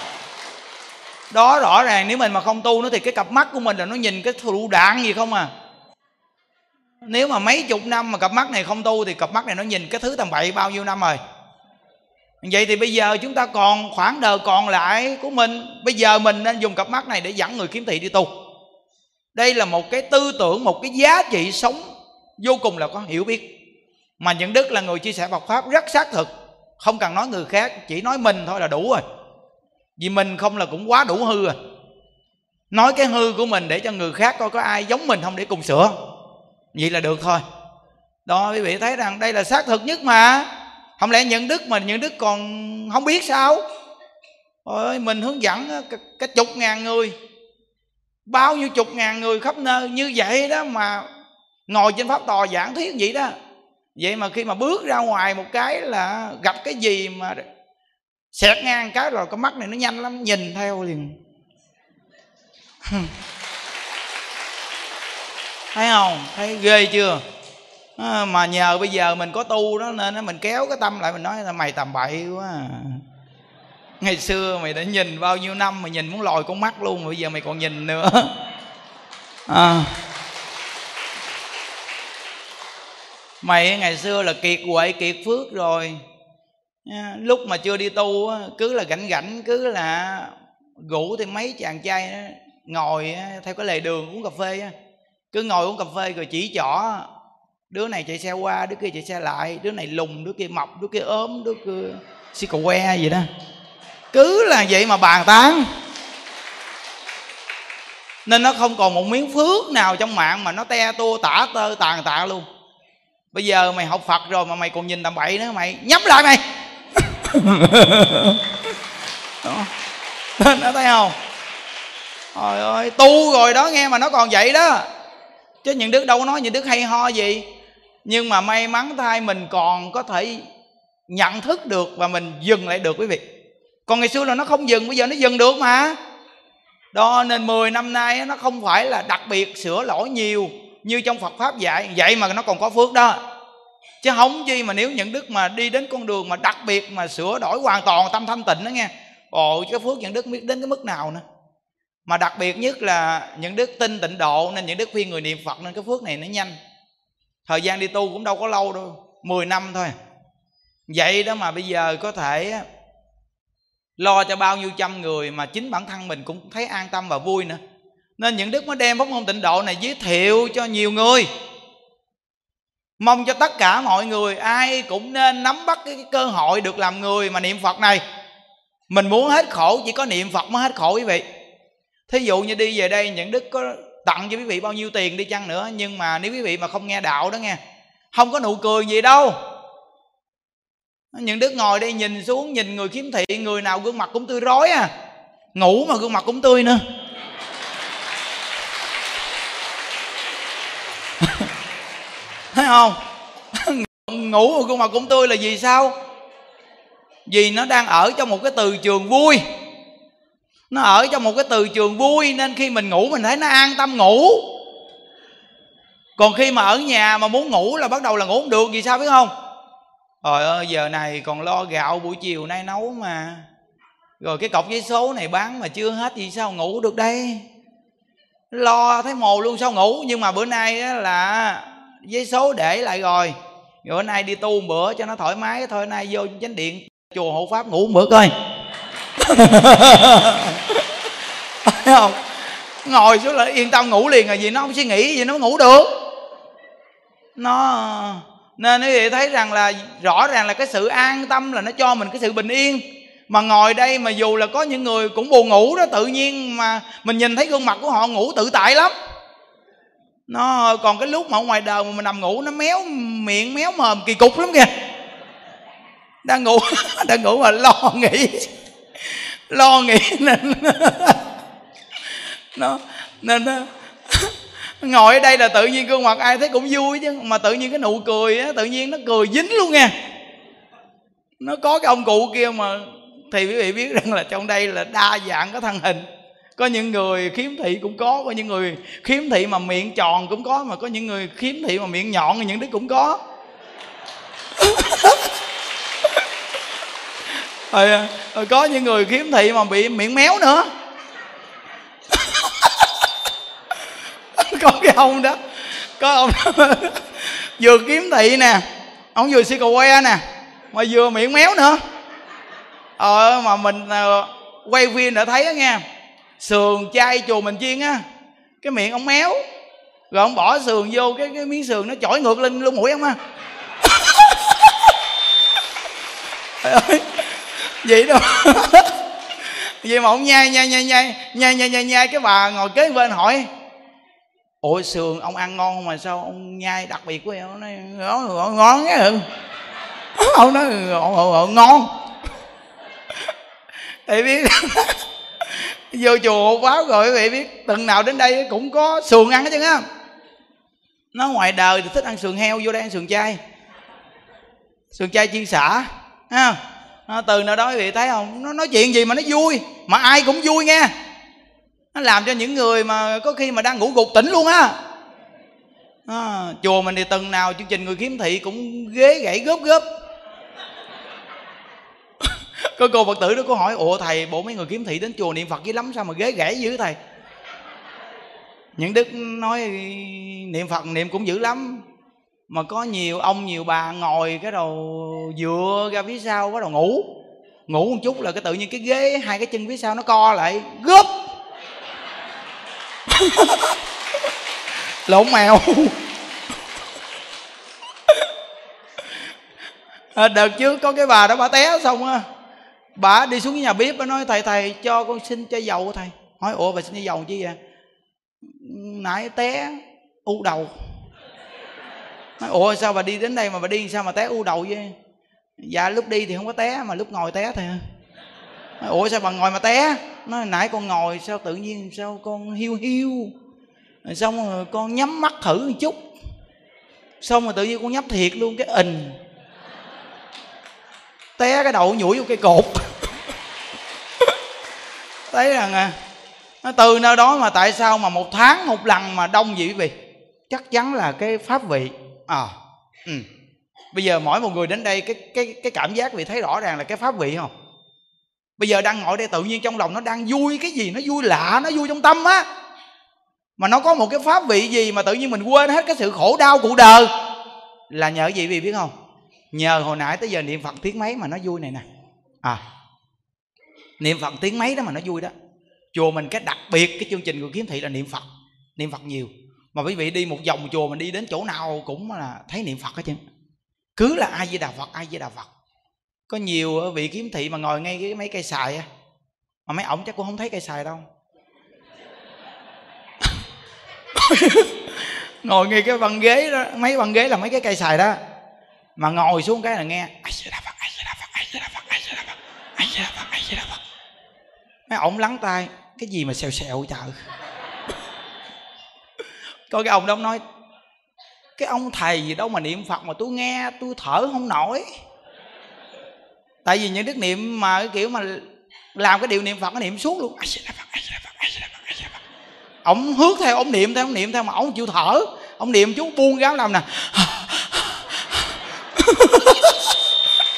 Đó rõ ràng, nếu mình mà không tu nữa thì cái cặp mắt của mình là nó nhìn cái thụ đạn gì không à? Nếu mà mấy chục năm mà cặp mắt này không tu thì cặp mắt này nó nhìn cái thứ tầm bậy bao nhiêu năm rồi? Vậy thì bây giờ chúng ta còn khoảng đời còn lại của mình, bây giờ mình nên dùng cặp mắt này để dẫn người kiếm thị đi tu. Đây là một cái tư tưởng, một cái giá trị sống vô cùng là có hiểu biết. Mà những đức là người chia sẻ Phật pháp rất xác thực không cần nói người khác, chỉ nói mình thôi là đủ rồi. Vì mình không là cũng quá đủ hư rồi. Nói cái hư của mình để cho người khác coi có ai giống mình không để cùng sửa. Vậy là được thôi. Đó, quý vị thấy rằng đây là xác thực nhất mà. Không lẽ những đức mà những đức còn không biết sao? Ôi, mình hướng dẫn cái chục ngàn người. Bao nhiêu chục ngàn người khắp nơi như vậy đó mà ngồi trên pháp tòa giảng thuyết vậy đó vậy mà khi mà bước ra ngoài một cái là gặp cái gì mà xẹt ngang cái rồi cái mắt này nó nhanh lắm nhìn theo liền thấy không thấy ghê chưa à, mà nhờ bây giờ mình có tu đó nên mình kéo cái tâm lại mình nói là mày tầm bậy quá à. ngày xưa mày đã nhìn bao nhiêu năm mày nhìn muốn lòi con mắt luôn mà bây giờ mày còn nhìn nữa à. Mày ngày xưa là kiệt huệ kiệt phước rồi. Lúc mà chưa đi tu cứ là gảnh gảnh, cứ là ngủ thì mấy chàng trai ngồi theo cái lề đường uống cà phê cứ ngồi uống cà phê rồi chỉ trỏ, đứa này chạy xe qua, đứa kia chạy xe lại, đứa này lùng, đứa kia mập, đứa kia ốm, đứa kia xì cà que gì đó. Cứ là vậy mà bàn tán. Nên nó không còn một miếng phước nào trong mạng mà nó te tua, tả tơ, tàn tạ luôn bây giờ mày học phật rồi mà mày còn nhìn tầm bậy nữa mày nhắm lại mày. Nó thấy không? Trời ơi tu rồi đó nghe mà nó còn vậy đó. Chứ những đức đâu có nói những đức hay ho gì. Nhưng mà may mắn thay mình còn có thể nhận thức được và mình dừng lại được quý vị. Còn ngày xưa là nó không dừng bây giờ nó dừng được mà. Đó nên 10 năm nay nó không phải là đặc biệt sửa lỗi nhiều như trong Phật pháp dạy, vậy mà nó còn có phước đó. Chứ không gì mà nếu những đức mà đi đến con đường mà đặc biệt mà sửa đổi hoàn toàn tâm thanh tịnh đó nghe ồ cái phước những đức biết đến cái mức nào nữa. Mà đặc biệt nhất là những đức tin tịnh độ nên những đức khuyên người niệm phật nên cái phước này nó nhanh. Thời gian đi tu cũng đâu có lâu đâu 10 năm thôi. Vậy đó mà bây giờ có thể lo cho bao nhiêu trăm người mà chính bản thân mình cũng thấy an tâm và vui nữa nên những đức mới đem pháp môn tịnh độ này giới thiệu cho nhiều người. Mong cho tất cả mọi người, ai cũng nên nắm bắt cái cơ hội được làm người mà niệm phật này. Mình muốn hết khổ, chỉ có niệm phật mới hết khổ quý vị. Thí dụ như đi về đây, những đức có tặng cho quý vị bao nhiêu tiền đi chăng nữa, nhưng mà nếu quý vị mà không nghe đạo đó nghe, không có nụ cười gì đâu. Những đứa ngồi đây nhìn xuống, nhìn người khiếm thị, người nào gương mặt cũng tươi rói à. Ngủ mà gương mặt cũng tươi nữa. Thấy không? Ngủ mà gương mặt cũng tươi là vì sao? Vì nó đang ở trong một cái từ trường vui. Nó ở trong một cái từ trường vui nên khi mình ngủ mình thấy nó an tâm ngủ. Còn khi mà ở nhà mà muốn ngủ là bắt đầu là ngủ không được, vì sao biết không? Trời ơi, giờ này còn lo gạo buổi chiều nay nấu mà. Rồi cái cọc giấy số này bán mà chưa hết thì sao ngủ được đây? Lo thấy mồ luôn, sao ngủ? Nhưng mà bữa nay là giấy số để lại rồi. Rồi bữa nay đi tu một bữa cho nó thoải mái, thôi nay vô chánh điện, chùa hộ pháp ngủ một bữa coi. Thấy không? Ngồi xuống là yên tâm ngủ liền rồi, vì nó không suy nghĩ gì nó ngủ được. Nó, nên quý vị thấy rằng là rõ ràng là cái sự an tâm là nó cho mình cái sự bình yên. Mà ngồi đây mà dù là có những người cũng buồn ngủ đó, tự nhiên mà mình nhìn thấy gương mặt của họ ngủ tự tại lắm nó, còn cái lúc mà ở ngoài đời mà mình nằm ngủ, nó méo miệng, méo mồm, kỳ cục lắm kìa. Đang ngủ đang ngủ mà lo nghĩ. Lo nghĩ nên nó nên nó ngồi ở đây là tự nhiên gương mặt ai thấy cũng vui chứ. Mà tự nhiên cái nụ cười á, tự nhiên nó cười dính luôn nha. Nó có cái ông cụ kia mà thì quý vị biết rằng là trong đây là đa dạng cái thân hình có những người khiếm thị cũng có có những người khiếm thị mà miệng tròn cũng có mà có những người khiếm thị mà miệng nhọn thì những đứa cũng có. Rồi, rồi có những người khiếm thị mà bị miệng méo nữa. Có cái ông đó có ông đó, vừa kiếm thị nè ông vừa si cầu que nè mà vừa miệng méo nữa. Ờ mà mình uh, quay phim đã thấy đó nghe sườn chay chùa mình chiên á, cái miệng ông méo. Rồi ông bỏ sườn vô cái cái miếng sườn nó chổi ngược lên luôn mũi ông á. Vậy đâu vậy mà ông nhai nhai nhai nhai nhai nhai nhai nhai cái bà ngồi kế bên hỏi ôi sườn ông ăn ngon mà sao ông nhai đặc biệt của em nó nói, ngon ngon á ông nói ngon. Tại vì vô chùa báo rồi quý vị biết từng nào đến đây cũng có sườn ăn hết chứ á. Nó ngoài đời thì thích ăn sườn heo vô đây ăn sườn chay sườn chay chiên xả ha nó từ nào đó quý vị thấy không? Nó nói chuyện gì mà nó vui mà ai cũng vui nghe. Nó làm cho những người mà có khi mà đang ngủ gục tỉnh luôn á. À, chùa mình thì từng nào chương trình người khiếm thị cũng ghế gãy góp góp có cô phật tử đó có hỏi ủa thầy bộ mấy người kiếm thị đến chùa niệm phật dữ lắm sao mà ghế gãy dữ thầy? Những đức nói niệm phật niệm cũng dữ lắm mà có nhiều ông nhiều bà ngồi cái đầu dựa ra phía sau bắt đầu ngủ. Ngủ một chút là cái tự nhiên cái ghế hai cái chân phía sau nó co lại gấp lộn mèo. À, đợt trước có cái bà đó bà té xong á bà đi xuống cái nhà bếp bà nói thầy thầy cho con xin chai dầu thầy. Hỏi ủa bà xin chai dầu chi vậy? Nãy té u đầu. Nói ủa sao bà đi đến đây mà bà đi sao mà té u đầu vậy? Dạ lúc đi thì không có té mà lúc ngồi té thầy nói, ủa sao bà ngồi mà té? Nói nãy con ngồi sao tự nhiên sao con hiu hiu? Xong rồi con nhắm mắt thử một chút. Xong rồi tự nhiên con nhắm thiệt luôn cái ình té cái đầu nhủi vô cây cột. Thấy rằng à nó từ nơi đó mà tại sao mà một tháng một lần mà đông vậy? Quý vị chắc chắn là cái pháp vị. À ừ. bây giờ mỗi một người đến đây, cái cái cái cảm giác vị thấy rõ ràng là cái pháp vị không? Bây giờ đang ngồi đây tự nhiên trong lòng nó đang vui cái gì? Nó vui lạ, nó vui trong tâm á. Mà nó có một cái pháp vị gì mà tự nhiên mình quên hết cái sự khổ đau cuộc đời? Là nhờ gì vì biết không? Nhờ hồi nãy tới giờ niệm phật tiếng mấy mà nó vui này nè. À niệm phật tiếng mấy đó mà nó vui đó. Chùa mình cái đặc biệt cái chương trình của kiếm thị là niệm phật niệm phật nhiều. Mà quý vị đi một vòng chùa mình đi đến chỗ nào cũng là thấy niệm phật hết trơn. Cứ là ai với đà phật ai với đà phật. Có nhiều vị kiếm thị mà ngồi ngay cái mấy cây xài á, mà mấy ổng chắc cũng không thấy cây xài đâu. Ngồi ngay cái băng ghế đó, mấy băng ghế là mấy cái cây xài đó mà ngồi xuống cái là nghe sẽ phật sẽ phật sẽ phật sẽ phật sẽ phật sẽ phật mấy ổng lắng tai cái gì mà xèo xèo trời coi cái ông đó ông nói cái ông thầy gì đâu mà niệm phật mà tôi nghe tôi thở không nổi tại vì những đức niệm mà cái kiểu mà làm cái điều niệm phật nó niệm suốt luôn ổng sẽ ông theo ông niệm theo ông niệm theo mà ông chịu thở ông niệm chú buông gáo làm nè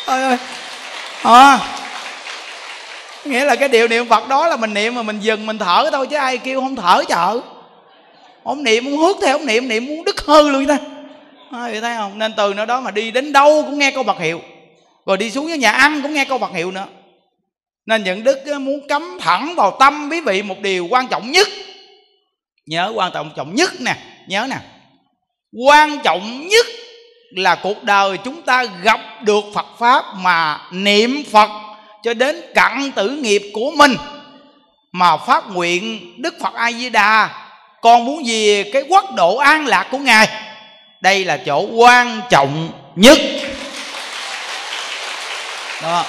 ơi ơi. À, nghĩa là cái điều niệm phật đó là mình niệm mà mình dừng mình thở thôi chứ ai kêu không thở chợ. Ông niệm muốn hước theo ông niệm niệm muốn đứt hư luôn ta. À, thấy không? Nên từ nơi đó mà đi đến đâu cũng nghe câu bạc hiệu. Rồi đi xuống với nhà ăn cũng nghe câu bạc hiệu nữa. Nên những đức ờ, muốn cấm thẳng vào tâm quý vị một điều quan trọng nhất. Nhớ quan trọng trọng nhất nè nhớ nè. Quan trọng nhất là cuộc đời chúng ta gặp được Phật pháp mà niệm Phật cho đến cặn tử nghiệp của mình. Mà phát nguyện Đức Phật A Di Đà con muốn về cái quốc độ an lạc của ngài. Đây là chỗ quan trọng nhất. Đó.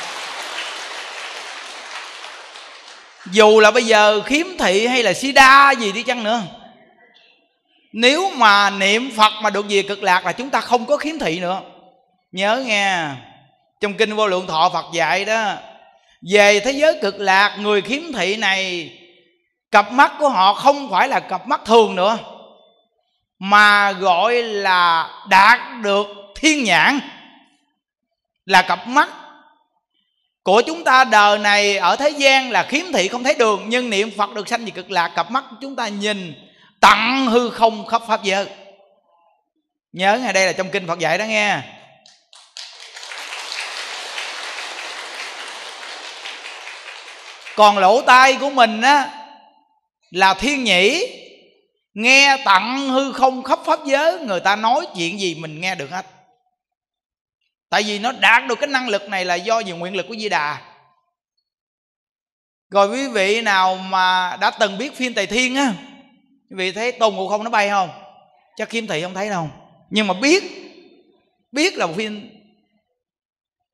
Dù là bây giờ khiếm thị hay là sida gì đi chăng nữa nếu mà niệm phật mà được về cực lạc là chúng ta không có khiếm thị nữa. Nhớ nghe, trong kinh vô lượng thọ phật dạy đó, về thế giới cực lạc, người khiếm thị này, cặp mắt của họ không phải là cặp mắt thường nữa, mà gọi là đạt được thiên nhãn, là cặp mắt của chúng ta đời này ở thế gian là khiếm thị không thấy đường, nhưng niệm phật được sanh về cực lạc, cặp mắt của chúng ta nhìn tặng hư không khắp pháp giới. Nhớ ngày đây là trong kinh phật dạy đó nghe. Còn lỗ tai của mình á, là thiên nhĩ. Nghe tặng hư không khắp pháp giới, người ta nói chuyện gì mình nghe được hết. Tại vì nó đạt được cái năng lực này là do nhiều nguyện lực của di đà. Rồi quý vị nào mà đã từng biết phim tề thiên á quý vị thấy tôn ngộ không nó bay không? Chắc kim thị không thấy đâu. Nhưng mà biết biết là một phim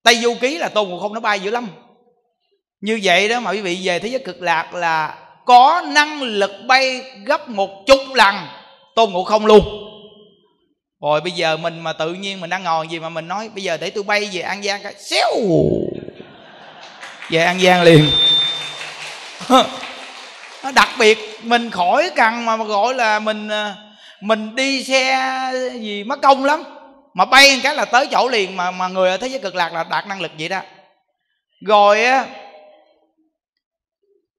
tây du ký là tôn ngộ không nó bay dữ lắm. Như vậy đó mà quý vị về thế giới cực lạc là có năng lực bay gấp một chục lần tôn ngộ không luôn. Rồi bây giờ mình mà tự nhiên mình đang ngồi gì mà mình nói, bây giờ để tôi bay về an giang cái xéo! Về an giang liền. đặc biệt, mình khỏi cần mà gọi là mình ờ, mình đi xe gì mất công lắm. Mà bay một cái là tới chỗ liền mà mà người ở thế giới cực lạc là đạt năng lực vậy đó. Rồi á,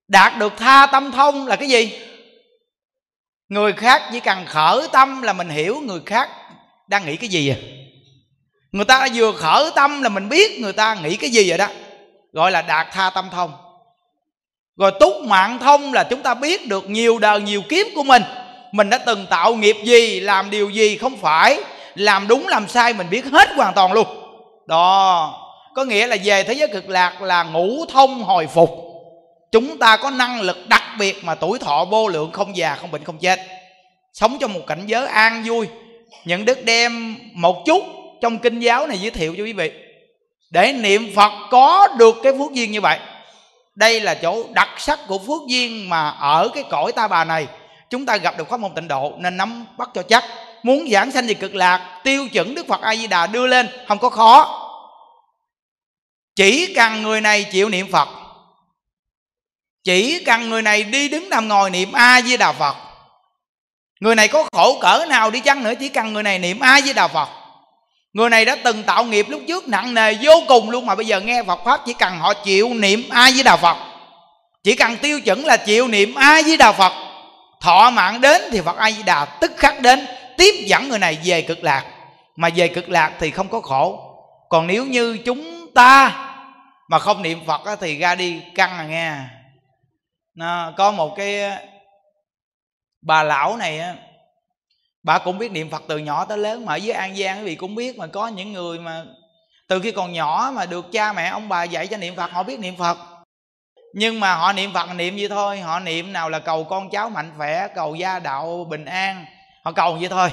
đạt được tha tâm thông là cái gì? Người khác chỉ cần khởi tâm là mình hiểu người khác đang nghĩ cái gì à. Người ta vừa khởi tâm là mình biết người ta nghĩ cái gì vậy đó. Gọi là đạt tha tâm thông rồi túc mạng thông là chúng ta biết được nhiều đời, nhiều kiếp của mình. Mình đã từng tạo nghiệp gì, làm điều gì không phải. Làm đúng, làm sai mình biết hết hoàn toàn luôn. Đó. Có nghĩa là về thế giới cực lạc là ngũ thông hồi phục. Chúng ta có năng lực đặc biệt mà tuổi thọ vô lượng, không già, không bệnh, không chết. Sống trong một cảnh giới an vui. Những đức đem một chút trong kinh giáo này giới thiệu cho quý vị. Để niệm phật có được cái phước duyên như vậy đây là chỗ đặc sắc của phước duyên mà ở cái cõi ta bà này. Chúng ta gặp được pháp môn tịnh độ nên nắm bắt cho chắc. Muốn giảng sanh về cực lạc, tiêu chuẩn đức phật a di đà đưa lên, không có khó. Chỉ cần người này chịu niệm phật, chỉ cần người này đi đứng nằm ngồi niệm a di đà phật, người này có khổ cỡ nào đi chăng nữa, chỉ cần người này niệm a di đà phật người này đã từng tạo nghiệp lúc trước nặng nề vô cùng luôn mà bây giờ nghe phật pháp chỉ cần họ chịu niệm a di đà phật. Chỉ cần tiêu chuẩn là chịu niệm a di đà phật, thọ mạng đến thì phật a di đà tức khắc đến, tiếp dẫn người này về cực lạc. Mà về cực lạc thì không có khổ. Còn nếu như chúng ta mà không niệm phật thì ra đi căng à nghe. Nó có một cái bà lão này á bà cũng biết niệm phật từ nhỏ tới lớn mà, ở dưới an giang quý vị cũng biết mà, có những người mà từ khi còn nhỏ mà được cha mẹ, ông bà dạy cho niệm phật, họ biết niệm phật. Nhưng mà họ niệm phật niệm vậy thôi, họ niệm nào là cầu con cháu mạnh khỏe, cầu gia đạo bình an, họ cầu vậy thôi.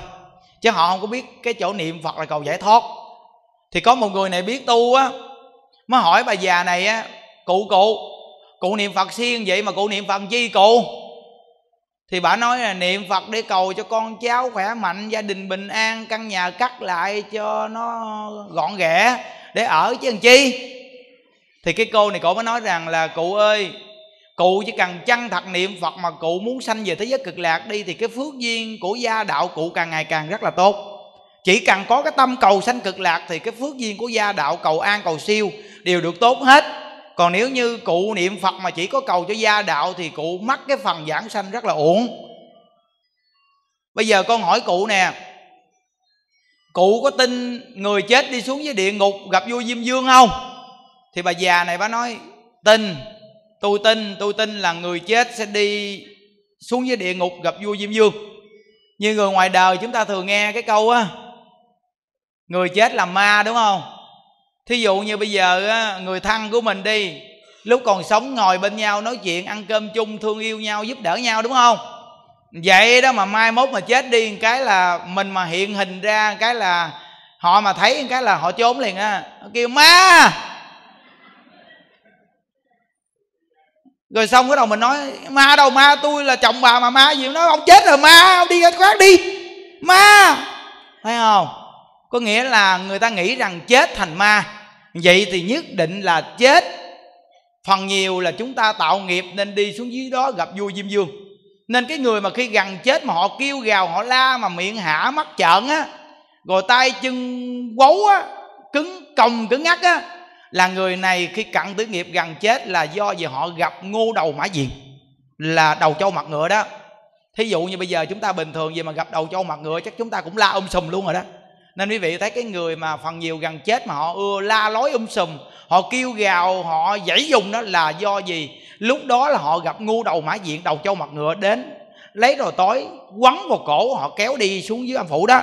Chứ họ không có biết cái chỗ niệm phật là cầu giải thoát. Thì có một người này biết tu á, mới hỏi bà già này á, cụ cụ cụ niệm phật siêng vậy mà cụ niệm phật chi cụ? Thì bà nói là niệm phật để cầu cho con cháu khỏe mạnh, gia đình bình an, căn nhà cắt lại cho nó gọn ghẽ, để ở chứ làm chi? Thì cái cô này cổ mới nói rằng là, cụ ơi, cụ chỉ cần chăng thật niệm phật mà cụ muốn sanh về thế giới cực lạc đi, thì cái phước duyên của gia đạo cụ càng ngày càng rất là tốt. Chỉ cần có cái tâm cầu sanh cực lạc, thì cái phước duyên của gia đạo, cầu an, cầu siêu đều được tốt hết còn nếu như cụ niệm phật mà chỉ có cầu cho gia đạo thì cụ mắc cái phần giảng sanh rất là uổng. Bây giờ con hỏi cụ nè, cụ có tin người chết đi xuống dưới địa ngục gặp vua diêm dương không? Thì bà già này bà nói, tin, tôi tin tôi tin là người chết sẽ đi xuống dưới địa ngục gặp vua diêm dương. Như người ngoài đời chúng ta thường nghe cái câu á, người chết là ma, đúng không? Thí dụ như bây giờ người thân của mình đi, lúc còn sống ngồi bên nhau nói chuyện, ăn cơm chung, thương yêu nhau, giúp đỡ nhau, đúng không? Vậy đó mà mai mốt mà chết đi cái là mình mà hiện hình ra cái là họ mà thấy cái là họ trốn liền á. Kêu, ma! Rồi xong cái đầu mình nói, ma đâu, ma tôi là chồng bà mà ma gì? Nói ông chết rồi, ma, ông đi ra khác đi. Ma! Thấy không? Có nghĩa là người ta nghĩ rằng chết thành ma. Vậy thì nhất định là chết. Phần nhiều là chúng ta tạo nghiệp nên đi xuống dưới đó gặp vua diêm vương. Nên cái người mà khi gần chết mà họ kêu gào, họ la mà miệng hả mắt trợn á, rồi tay chân quấu á, cứng còng, cứng ngắc á, là người này khi cận tử nghiệp gần chết là do vì họ gặp ngô đầu mã diện, là đầu trâu mặt ngựa đó. Thí dụ như bây giờ chúng ta bình thường gì mà gặp đầu trâu mặt ngựa chắc chúng ta cũng la ôm sùm luôn rồi đó nên quý vị thấy cái người mà phần nhiều gần chết mà họ ưa la lối um sùm, họ kêu gào, họ dãy dùng đó là do gì? Lúc đó là họ gặp ngu đầu mã diện, đầu châu mặt ngựa đến lấy rồi tối, quấn vào cổ, họ kéo đi xuống dưới âm phủ đó.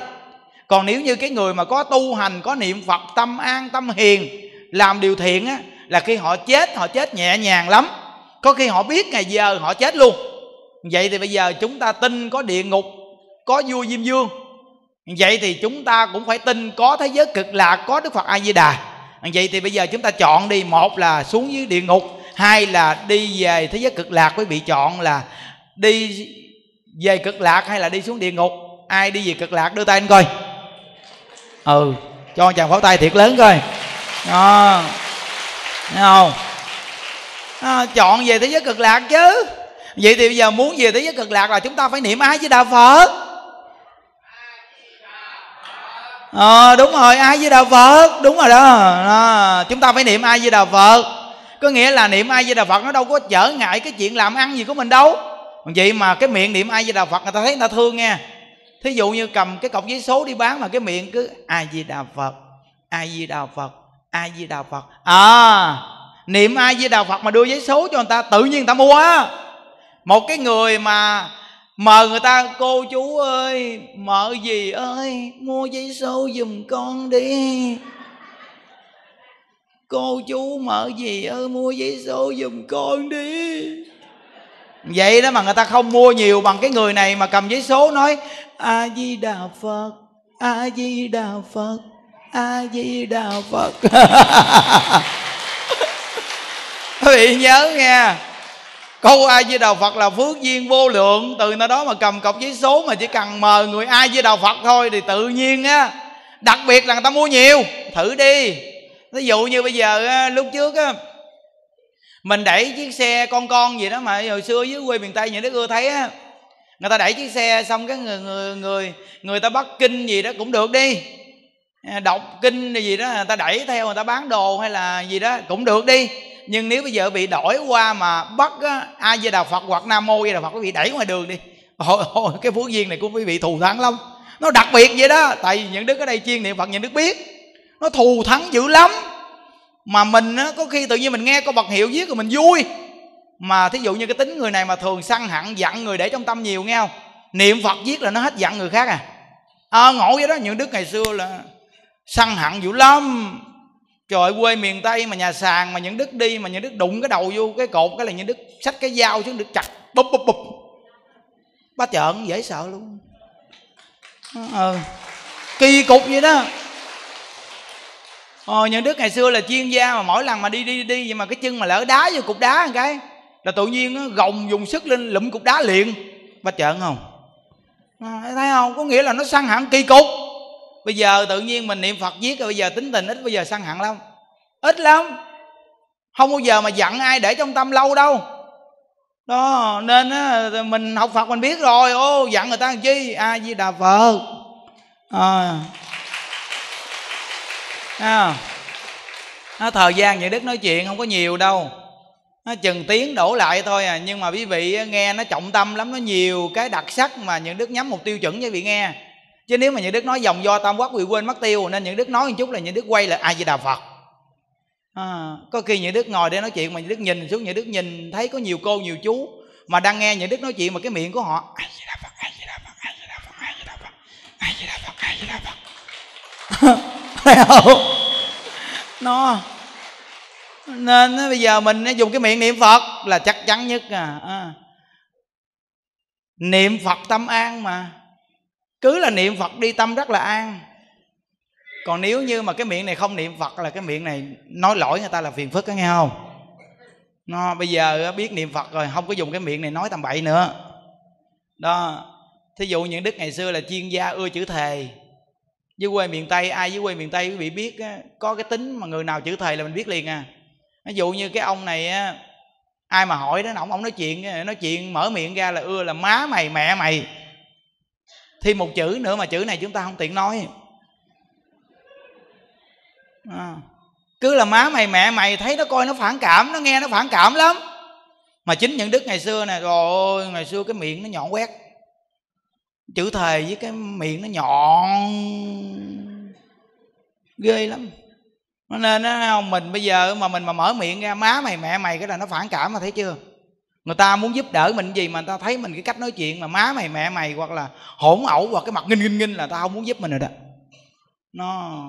Còn nếu như cái người mà có tu hành, có niệm phật, tâm an, tâm hiền, làm điều thiện á, là khi họ chết họ chết nhẹ nhàng lắm. Có khi họ biết ngày giờ họ chết luôn. Vậy thì bây giờ chúng ta tin có địa ngục, có vua diêm dương vậy thì chúng ta cũng phải tin có thế giới cực lạc có đức phật a di đà vậy thì bây giờ chúng ta chọn đi. Một là xuống dưới địa ngục hai là đi về thế giới cực lạc. Quý vị chọn là đi về cực lạc hay là đi xuống địa ngục? Ai đi về cực lạc đưa tay anh coi. Ừ cho chàng pháo tay thiệt lớn coi. À, thấy không? À, chọn về thế giới cực lạc chứ. Vậy thì bây giờ muốn về thế giới cực lạc là chúng ta phải niệm ái với đạo phật ờ à, đúng rồi ai với đạo phật. Đúng rồi đó. À, chúng ta phải niệm ai với đạo phật. Có nghĩa là niệm ai với đạo phật nó đâu có trở ngại cái chuyện làm ăn gì của mình đâu. Vậy mà cái miệng niệm ai với đạo phật người ta thấy người ta thương nha thí dụ như cầm cái cọc giấy số đi bán mà cái miệng cứ ai di đà phật ai di đà phật ai di đà phật. À niệm ai di đà phật mà đưa giấy số cho người ta tự nhiên người ta mua. Á một cái người mà mời người ta, cô chú ơi mợ gì ơi? Mua giấy số giùm con đi. Cô chú mợ gì ơi? Mua giấy số giùm con đi. Vậy đó mà người ta không mua nhiều bằng cái người này mà cầm giấy số nói, a di đà phật, a di đà phật, a di đà phật. Quý vị nhớ nghe câu ai với đạo phật là phước duyên vô lượng. Từ nơi đó mà cầm cọc giấy số mà chỉ cần mời người ai với đạo phật thôi thì tự nhiên á đặc biệt là người ta mua nhiều. Thử đi. Ví dụ như bây giờ á, lúc trước á mình đẩy chiếc xe con con gì đó mà hồi xưa dưới quê miền tây những đứa ưa thấy á người ta đẩy chiếc xe xong cái người người người người ta bắt kinh gì đó cũng được đi. Đọc kinh gì đó người ta đẩy theo người ta bán đồ hay là gì đó cũng được đi nhưng nếu bây giờ bị đổi qua mà bắt a di đà phật hoặc nam mô di đà phật quý vị đẩy ngoài đường đi. Ôi, ôi cái phước duyên này của quý vị thù thắng lắm. Nó đặc biệt vậy đó tại vì những đức ở đây chuyên niệm phật những đức biết. Nó thù thắng dữ lắm. Mà mình á, có khi tự nhiên mình nghe có bậc hiệu viết rồi mình vui. Mà thí dụ như cái tính người này mà thường săn hẳn giận người để trong tâm nhiều nghe không? Niệm phật viết là nó hết giận người khác à. À, ngộ vậy đó những đức ngày xưa là săn hẳn dữ lắm trời quê miền tây mà nhà sàn mà những đức đi mà những đức đụng cái đầu vô cái cột cái là những đức xách cái dao xuống được chặt. Bụp bụp bụp. Ba trợn dễ sợ luôn. Ờ kỳ cục vậy đó. Ờ, những đức ngày xưa là chuyên gia mà mỗi lần mà đi đi đi nhưng mà cái chân mà lỡ đá vô cục đá một cái là tự nhiên nó gồng dùng sức lên lụm cục đá liền. Ba trợn không. À, thấy không? Có nghĩa là nó săn hẳn kỳ cục bây giờ tự nhiên mình niệm phật viết rồi bây giờ tính tình ít bây giờ săn hẳn lắm. Ít lắm. Không bao giờ mà giận ai để trong tâm lâu đâu. Đó nên á, mình học phật mình biết rồi. Ô giận người ta làm chi? A di đà phật à. À. À, thời gian những đức nói chuyện không có nhiều đâu. Nó chừng tiếng đổ lại thôi à. Nhưng mà quý vị nghe nó trọng tâm lắm nó nhiều cái đặc sắc mà những đức nhắm một tiêu chuẩn cho quý vị nghe chứ nếu mà những đức nói dòng do tam quốc bị quên mất tiêu nên những đức nói một chút là những đức quay lại ai di đà phật. À, có khi những đức ngồi để nói chuyện mà những đức nhìn xuống những đức nhìn thấy có nhiều cô nhiều chú mà đang nghe những đức nói chuyện mà cái miệng của họ ai di đà phật ai di đà phật ai di đà phật ai di đà phật ai di đà phật. Ai di đà phật không? Nó nên bây giờ mình dùng cái miệng niệm phật là chắc chắn nhất à, à. niệm phật tâm an mà cứ là niệm phật đi, tâm rất là an. Còn nếu như mà cái miệng này không niệm phật là cái miệng này nói lỗi người ta là phiền phức có nghe không? Nó, bây giờ biết niệm phật rồi, không có dùng cái miệng này nói tầm bậy nữa. Đó, thí dụ những đức ngày xưa là chuyên gia ưa chữ thề. Dưới quê miền tây, ai dưới quê miền tây quý vị biết có cái tính mà người nào chữ thề là mình biết liền à. Ví dụ như cái ông này ai mà hỏi đó, ông ông nói chuyện nói chuyện mở miệng ra là ưa là má mày, mẹ mày thêm một chữ nữa mà chữ này chúng ta không tiện nói. À, cứ là má mày mẹ mày thấy nó coi nó phản cảm nó nghe nó phản cảm lắm. Mà chính những đức ngày xưa nè rồi ôi ngày xưa cái miệng nó nhọn quét. Chữ thề với cái miệng nó nhọn. Ghê lắm. Nên nó mình bây giờ mà mình mà mở miệng ra má mày mẹ mày cái là nó phản cảm mà thấy chưa? Người ta muốn giúp đỡ mình gì mà người ta thấy mình cái cách nói chuyện mà má mày mẹ mày hoặc là hỗn ẩu hoặc cái mặt nghinh nghinh nghinh là ta không muốn giúp mình rồi đó. Nó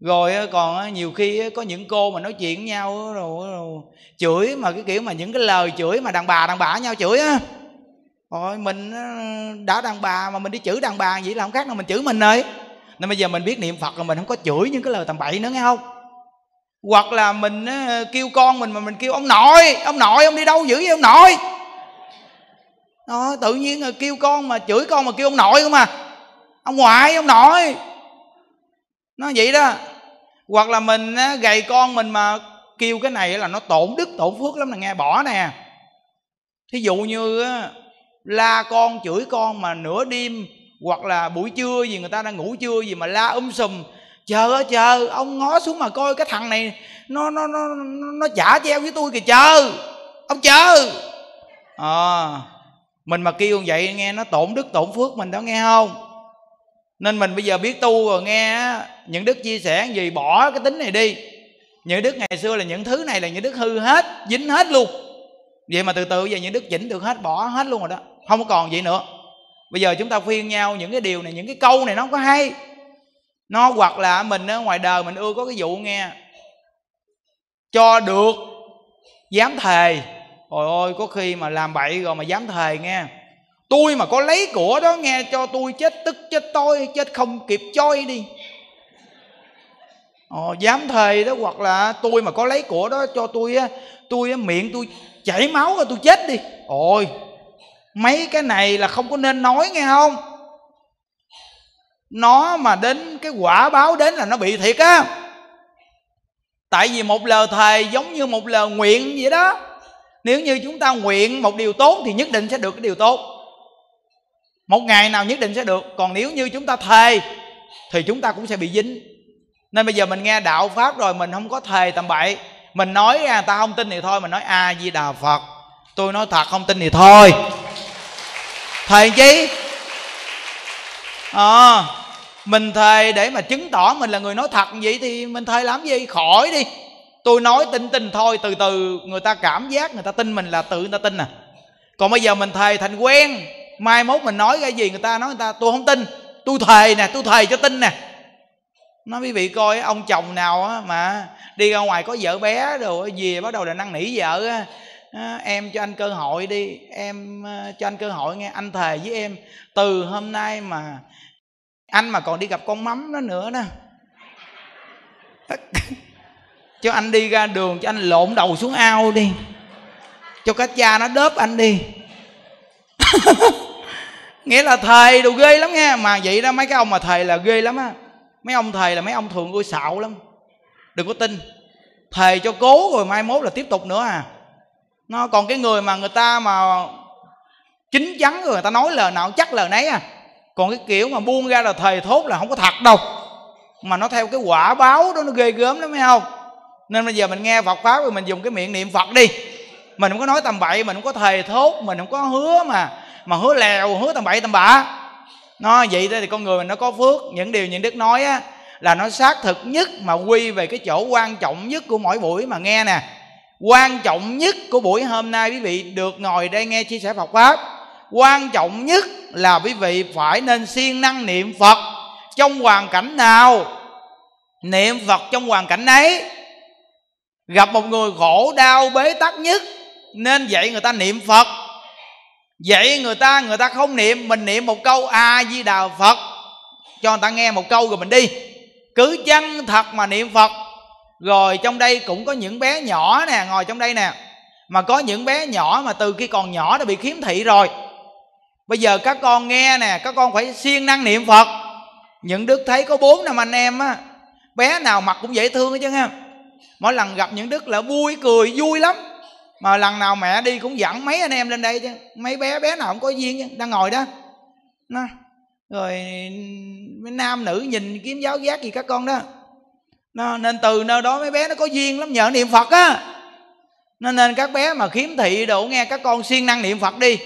rồi còn nhiều khi có những cô mà nói chuyện với nhau rồi, rồi chửi mà cái kiểu mà những cái lời chửi mà đàn bà đàn bà nhau chửi á. Rồi mình đã đàn bà mà mình đi chửi đàn bà vậy là không khác nào mình chửi mình rồi. Nên bây giờ mình biết niệm phật rồi mình không có chửi những cái lời tầm bậy nữa nghe không? Hoặc là mình ờ, kêu con mình mà mình kêu ông nội ông nội ông đi đâu dữ vậy ông nội? Đó, tự nhiên là kêu con mà chửi con mà kêu ông nội không à. Ông ngoại ông nội. Nó vậy đó. Hoặc là mình gầy con mình mà kêu cái này là nó tổn đức tổn phước lắm là nghe bỏ nè. Thí dụ như la con chửi con mà nửa đêm hoặc là buổi trưa gì người ta đang ngủ trưa gì mà la um sùm chờ ơi chờ ông ngó xuống mà coi cái thằng này nó nó nó nó chả treo với tôi kìa chờ ông chờ à, mình mà kêu vậy nghe nó tổn đức tổn phước mình đó nghe không? Nên mình bây giờ biết tu rồi nghe những đức chia sẻ gì bỏ cái tính này đi. Những đức ngày xưa là những thứ này là những đức hư hết dính hết luôn. Vậy mà từ từ giờ những đức chỉnh được hết bỏ hết luôn rồi đó. Không có còn vậy nữa. Bây giờ chúng ta khuyên nhau những cái điều này những cái câu này nó không có hay nó hoặc là mình ở ngoài đời mình ưa có cái vụ nghe. Cho được dám thề. Ôi ôi có khi mà làm bậy rồi mà dám thề nghe. Tôi mà có lấy của đó nghe cho tôi chết tức chết tôi chết không kịp choi đi. Ồ, dám thề đó hoặc là tôi mà có lấy của đó cho tôi á tôi á, miệng tôi chảy máu rồi tôi chết đi. Ôi mấy cái này là không có nên nói nghe không? Nó mà đến cái quả báo đến là nó bị thiệt á. Tại vì một lời thề giống như một lời nguyện vậy đó. Nếu như chúng ta nguyện một điều tốt thì nhất định sẽ được cái điều tốt. Một ngày nào nhất định sẽ được. Còn nếu như chúng ta thề thì chúng ta cũng sẽ bị dính. Nên bây giờ mình nghe đạo pháp rồi mình không có thề tầm bậy. Mình nói à ta không tin thì thôi. Mình nói a di đà phật. Tôi nói thật không tin thì thôi. Thề chi? À, mình thề để mà chứng tỏ mình là người nói thật vậy thì mình thề làm gì? Khỏi đi. Tôi nói tin tin thôi, từ từ người ta cảm giác người ta tin mình là tự người ta tin à. Còn bây giờ mình thề thành quen, mai mốt mình nói cái gì người ta nói người ta, tôi không tin. Tôi thề nè, tôi thề cho tin nè. Nói quý vị coi, ông chồng nào á mà đi ra ngoài có vợ bé rồi về bắt đầu là năn nỉ vợ á. Em cho anh cơ hội đi, em cho anh cơ hội nghe, anh thề với em, từ hôm nay mà anh mà còn đi gặp con mắm nó nữa nè. Cho anh đi ra đường, cho anh lộn đầu xuống ao đi. Cho cái cha nó đớp anh đi. Nghĩa là thầy đồ ghê lắm nghe mà vậy đó, mấy cái ông mà thầy là ghê lắm á. Mấy ông thầy là mấy ông thường ôi xạo lắm. Đừng có tin. Thầy cho cố rồi mai mốt là tiếp tục nữa à. Nó còn cái người mà người ta mà chính chắn rồi, người ta nói lời nào chắc lời nấy à còn cái kiểu mà buông ra là thầy thốt là không có thật đâu. Mà nó theo cái quả báo đó nó ghê gớm lắm phải không? Nên bây giờ mình nghe Phật pháp rồi mình dùng cái miệng niệm Phật đi. Mình không có nói tầm bậy, mình không có thầy thốt, mình không có hứa mà mà hứa lèo, hứa tầm bậy, tầm bạ. Nó vậy đó thì con người mình nó có phước. Những điều những đức nói á, là nó xác thực nhất mà quy về cái chỗ quan trọng nhất của mỗi buổi mà nghe nè. Quan trọng nhất của buổi hôm nay, quý vị được ngồi đây nghe chia sẻ Phật pháp quan trọng nhất là quý vị phải nên siêng năng niệm Phật. Trong hoàn cảnh nào, niệm Phật trong hoàn cảnh ấy, gặp một người khổ đau bế tắc nhất, nên dạy người ta niệm Phật. Dạy người ta người ta không niệm, mình niệm một câu a di đà Phật. Cho người ta nghe một câu rồi mình đi. Cứ chân thật mà niệm Phật. Rồi trong đây cũng có những bé nhỏ nè, ngồi trong đây nè. Mà có những bé nhỏ mà từ khi còn nhỏ đã bị khiếm thị rồi bây giờ các con nghe nè các con phải siêng năng niệm phật. Những đức thấy có bốn năm anh em á bé nào mặt cũng dễ thương hết chứ ha. Mỗi lần gặp những đức là vui cười vui lắm. Mà lần nào mẹ đi cũng dẫn mấy anh em lên đây chứ. Mấy bé bé nào cũng có duyên chứ đang ngồi đó. Nó rồi mấy nam nữ nhìn kiếm giáo giác gì các con đó. Nó, nên từ nơi đó mấy bé nó có duyên lắm nhờ niệm phật á. Nên nên các bé mà khiếm thị đủ nghe các con siêng năng niệm phật đi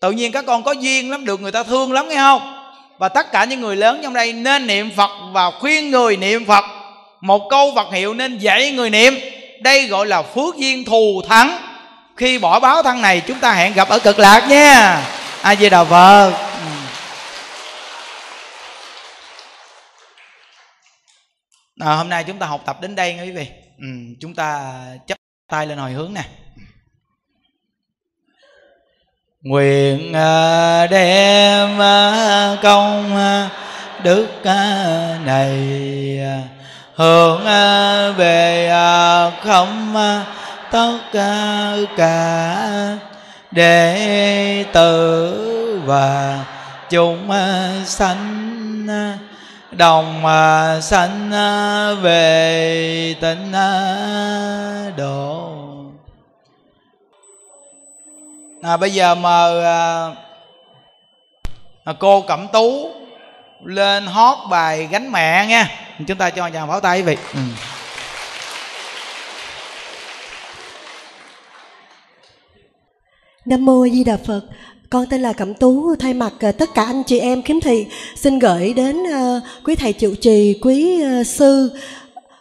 tự nhiên các con có duyên lắm được người ta thương lắm nghe không? Và tất cả những người lớn trong đây nên niệm phật và khuyên người niệm phật. Một câu vật hiệu nên dạy người niệm. Đây gọi là phước duyên thù thắng. Khi bỏ báo thân này chúng ta hẹn gặp ở cực lạc nha. A di đà phật ừ. à, hôm nay chúng ta học tập đến đây nha quý vị. Ừ, chúng ta chấp tay lên hồi hướng nè nguyện à, đem à, công à, đức này hướng về không tất cả đệ tử và chúng sanh đồng sanh về, tịnh độ à, bây giờ mời à, à, cô cẩm tú lên hót bài gánh mẹ nha chúng ta cho chàng pháo tay quý vị ừ. Nam mô Di Đà Phật. Con tên là Cẩm Tú, thay mặt à, tất cả anh chị em khiếm thị xin gửi đến uh, quý thầy trụ trì, quý uh, sư,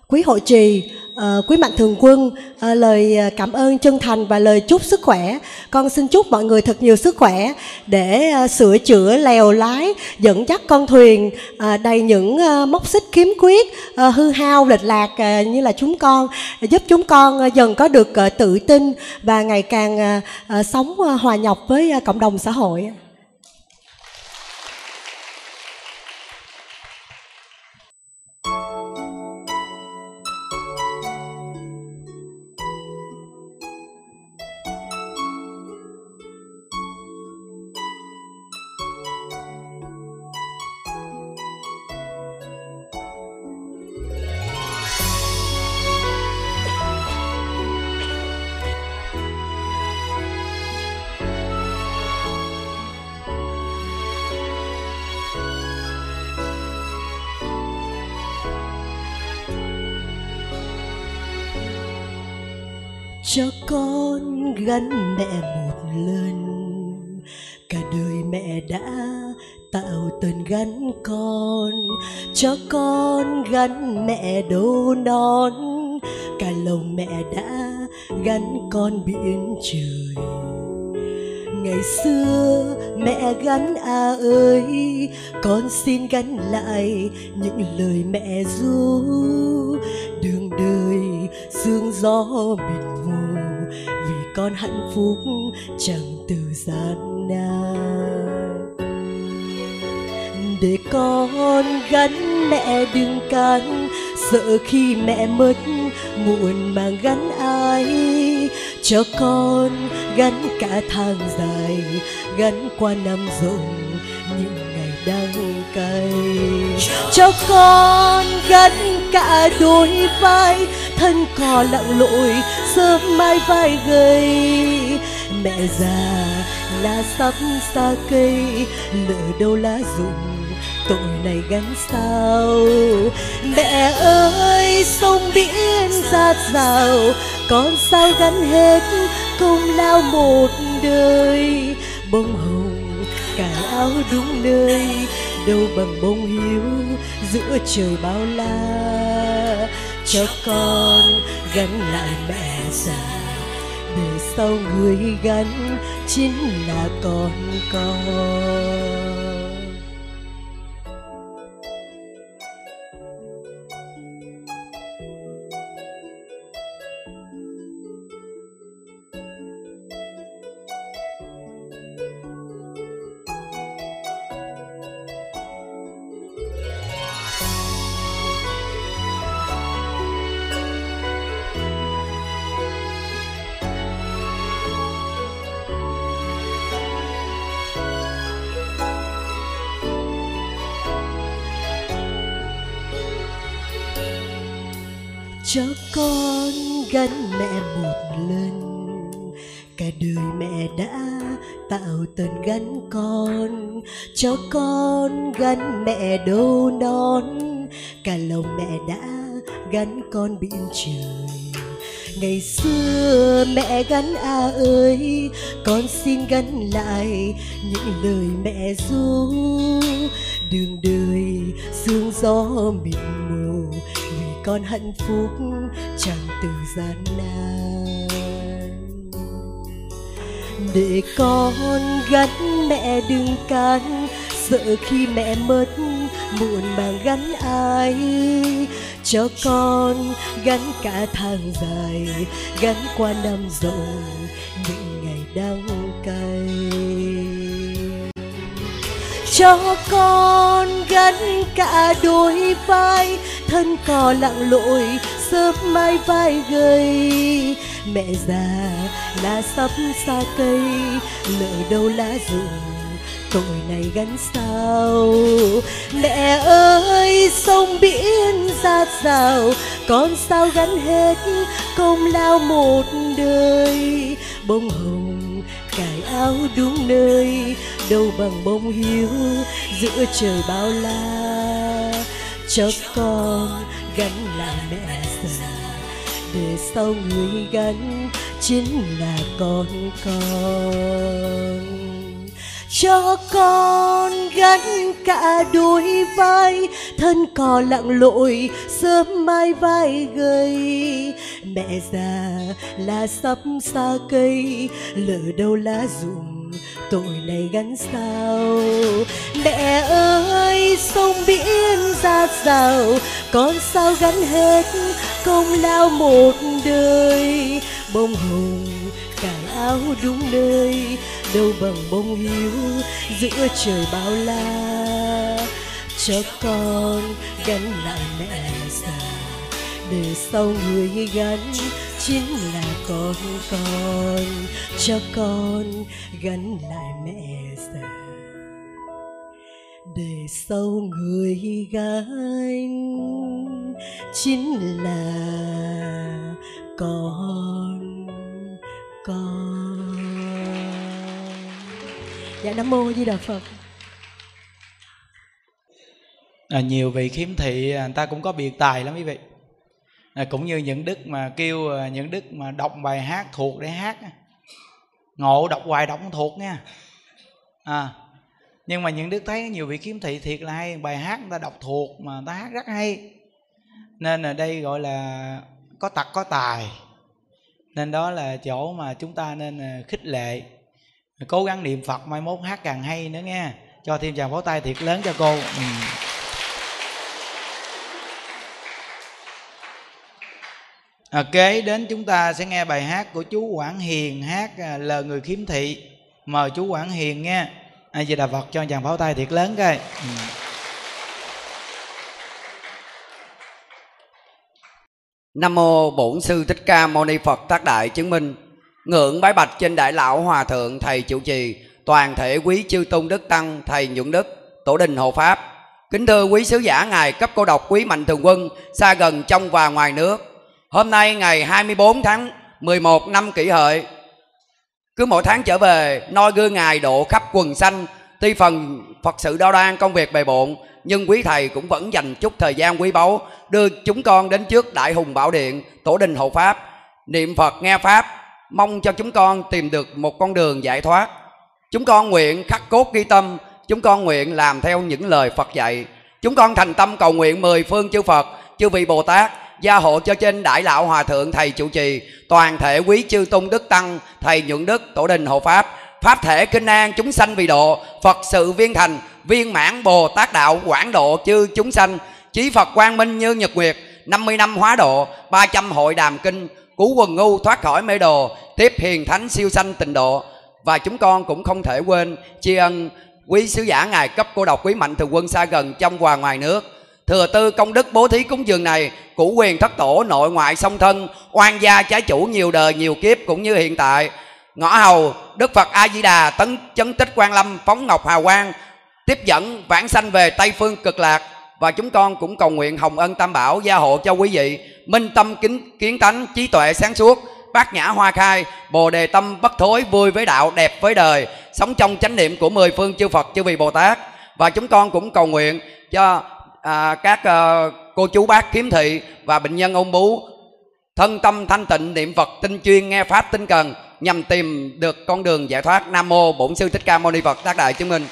quý hội trì Ờ, quý mạnh thường quân uh, lời ờ, cảm ơn chân thành và lời chúc sức khỏe. Con xin chúc mọi người thật nhiều sức khỏe để uh, sửa chữa lèo lái dẫn dắt con thuyền uh, đầy những uh, móc xích khiếm khuyết uh, hư hao lệch lạc uh, như là chúng con giúp chúng con uh, dần có được uh, tự tin và ngày càng uh, uh, sống uh, hòa nhập với uh, cộng đồng xã hội. Gắn con, cho con gắn mẹ đô non cả lòng mẹ đã gắn con biển trời. Ngày xưa mẹ gắn à ơi, con xin gắn lại những lời mẹ ru. Đường đời, sương gió mịt mù, vì con hạnh phúc chẳng từ gian nan để con gắn mẹ đừng can sợ khi mẹ mất, muộn màng gắn ai? Cho con gắn cả tháng dài, gắn qua năm rộng những ngày đắng cay. Cho con gắn cả đôi vai, thân cò lặng lội, sớm mai vai gầy. Mẹ già lá sắp xa cây, lỡ đâu lá rụng tội này gánh sao? Mẹ ơi, sông biển giạt rào, con sao gắn hết công lao một đời? Bông hồng, cài áo đúng nơi, đâu bằng bông hiếu giữa trời bao la. Cho con gắn lại mẹ già để sau người gắn chính là con con. Mẹ đâu đón. Cả lòng mẹ đã gắn con biển trời. Ngày xưa mẹ gắn a ơi, con xin gắn lại những lời mẹ ru. Đường đời, sương gió mịt mù người con hạnh phúc chẳng từ gian nan. Để con gắn mẹ đừng can sợ khi mẹ mất muộn màng gắn ai, cho con gắn cả tháng dài gắn qua năm rồi những ngày đắng cay. Cho con gắn cả đôi vai, thân cò lặng lội, sớm mai vai gầy. Mẹ già lá sắp xa cây, lỡ đâu lá rụng tội này gắn sao? Mẹ ơi, sông biển ra rào con sao gắn hết công lao một đời? Bông hồng, cài áo đúng nơi, đâu bằng bông hiếu giữa trời bao la. Cho con gắn là mẹ già, để sau người gắn chính là con con cho con gánh cả đôi vai, thân cò lặng lội, sớm mai vai gầy. Mẹ già là sắp xa cây, lỡ đâu lá rụng tội này gắn sao? Mẹ ơi, sông biển ra rào con sao gắn hết công lao một đời? Bông hồng cài áo đúng nơi, đâu bằng bông hiếu giữa trời bao la. Cho con gắn lại mẹ già, để sau người gắn chính là con con. Cho con gắn lại mẹ già, để sau người gắn chính là con con. Dạ nam mô di đà phật. À, nhiều vị khiếm thị à, người ta cũng có biệt tài lắm quý vị. À, cũng như những đức mà kêu à, những đức mà đọc bài hát thuộc để hát ngộ đọc hoài đọc không thuộc nha. À nhưng mà những đức thấy nhiều vị khiếm thị thiệt là hay bài hát người ta đọc thuộc mà người ta hát rất hay. Nên ở đây gọi là có tật có tài. Nên đó là chỗ mà chúng ta nên à, khích lệ. Cố gắng niệm phật mai mốt hát càng hay nữa nghe. Cho thêm chàng pháo tay thiệt lớn cho cô. Ừ. à, kế đến chúng ta sẽ nghe bài hát của chú quảng hiền hát à, lời người khiếm thị. Mời chú quảng hiền nghe. A di đà phật cho chàng pháo tay thiệt lớn coi. Ừ. Nam mô Bổn sư Thích Ca Mâu Ni Phật tác đại chứng minh. Ngưỡng bái bạch trên đại lão hòa thượng thầy chủ trì, toàn thể quý chư tôn đức tăng thầy nhuận đức, tổ đình hộ pháp. Kính thưa quý sứ giả ngài cấp cô độc quý mạnh thường quân xa gần trong và ngoài nước. Hôm nay ngày 24 tháng 11 năm kỷ hợi cứ mỗi tháng trở về noi gương ngài độ khắp quần xanh tuy phần phật sự đau đoan công việc bề bộn, nhưng quý thầy cũng vẫn dành chút thời gian quý báu đưa chúng con đến trước đại hùng bảo điện, tổ đình hộ pháp. Niệm phật, nghe pháp, mong cho chúng con tìm được một con đường giải thoát. Chúng con nguyện khắc cốt ghi tâm, chúng con nguyện làm theo những lời phật dạy. Chúng con thành tâm cầu nguyện mười phương chư phật, chư vị bồ tát, gia hộ cho trên đại lão hòa thượng thầy chủ trì, toàn thể quý chư tôn đức tăng, thầy nhuận đức, tổ đình hộ pháp pháp thể kinh an chúng sanh vì độ, phật sự viên thành, viên mãn bồ tát đạo quảng độ chư chúng sanh. Chí phật quang minh như nhật nguyệt 50 năm hóa độ 300 hội đàm kinh, cứu quần ngu thoát khỏi mê đồ, tiếp hiền thánh siêu sanh tịnh độ. Và chúng con cũng không thể quên tri ân quý sứ giả ngài cấp cô độc quý mạnh thường quân xa gần trong và ngoài nước. Thừa tư công đức bố thí cúng dường này cũ quyền thất tổ nội ngoại song thân, oan gia trái chủ nhiều đời nhiều kiếp cũng như hiện tại ngõ hầu đức phật a di đà tấn chấn tích quan lâm phóng ngọc hào quang tiếp dẫn vãng sanh về tây phương cực lạc. Và chúng con cũng cầu nguyện hồng ân tam bảo gia hộ cho quý vị. Minh tâm kính kiến tánh trí tuệ sáng suốt bát nhã hoa khai bồ đề tâm bất thối vui với đạo đẹp với đời. Sống trong chánh niệm của mười phương chư phật chư vị bồ tát. Và chúng con cũng cầu nguyện cho à, các à, cô chú bác kiếm thị và bệnh nhân ung bú. Thân tâm thanh tịnh niệm phật tinh chuyên nghe pháp tinh cần nhằm tìm được con đường giải thoát. Nam mô bổn sư thích ca mâu ni phật tác đại chứng minh.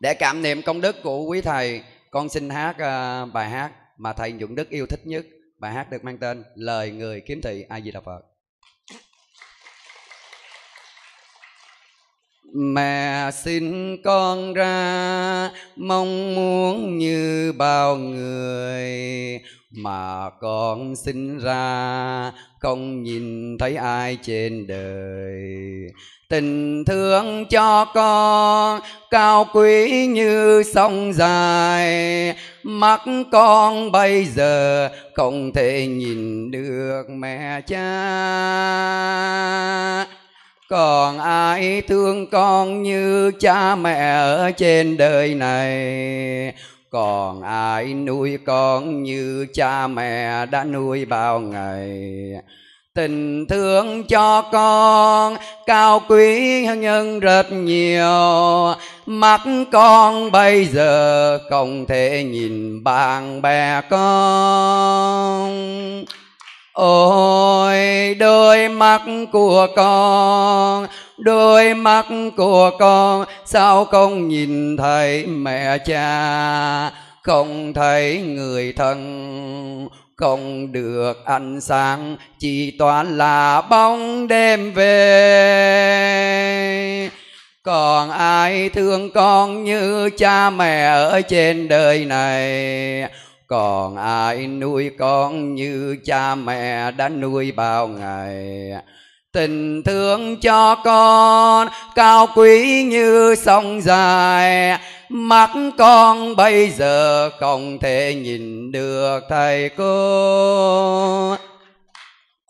Để cảm niệm công đức của quý thầy con xin hát uh, bài hát mà thầy Dũng đức yêu thích nhất. Bài hát được mang tên lời người kiếm thị a di đà phật. Mẹ xin con ra mong muốn như bao người mà con sinh ra, không nhìn thấy ai trên đời. Tình thương cho con cao quý như sông dài. Mắt con bây giờ không thể nhìn được mẹ cha. Còn ai thương con như cha mẹ ở trên đời này? Còn ai nuôi con như cha mẹ đã nuôi bao ngày? Tình thương cho con cao quý hơn nhân rất nhiều. Mắt con bây giờ không thể nhìn bạn bè con. Ôi, đôi mắt của con đôi mắt của con, sao không nhìn thấy mẹ cha? Không thấy người thân, không được ánh sáng, chỉ toàn là bóng đêm về. Còn ai thương con như cha mẹ ở trên đời này? Còn ai nuôi con như cha mẹ đã nuôi bao ngày? Tình thương cho con, cao quý như sông dài. Mắt con bây giờ không thể nhìn được, thầy cô.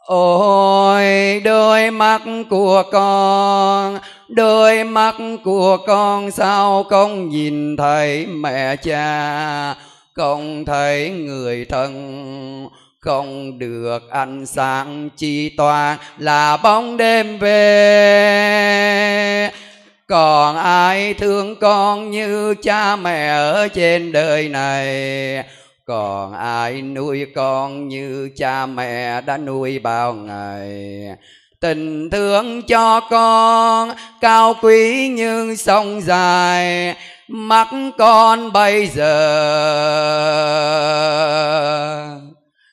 Ôi, đôi mắt của con, đôi mắt của con sao không nhìn thấy mẹ cha? Không thấy người thân không được ánh sáng chỉ toàn là bóng đêm về. Còn ai thương con như cha mẹ ở trên đời này? Còn ai nuôi con như cha mẹ đã nuôi bao ngày? Tình thương cho con cao quý như sông dài, mắt con bây giờ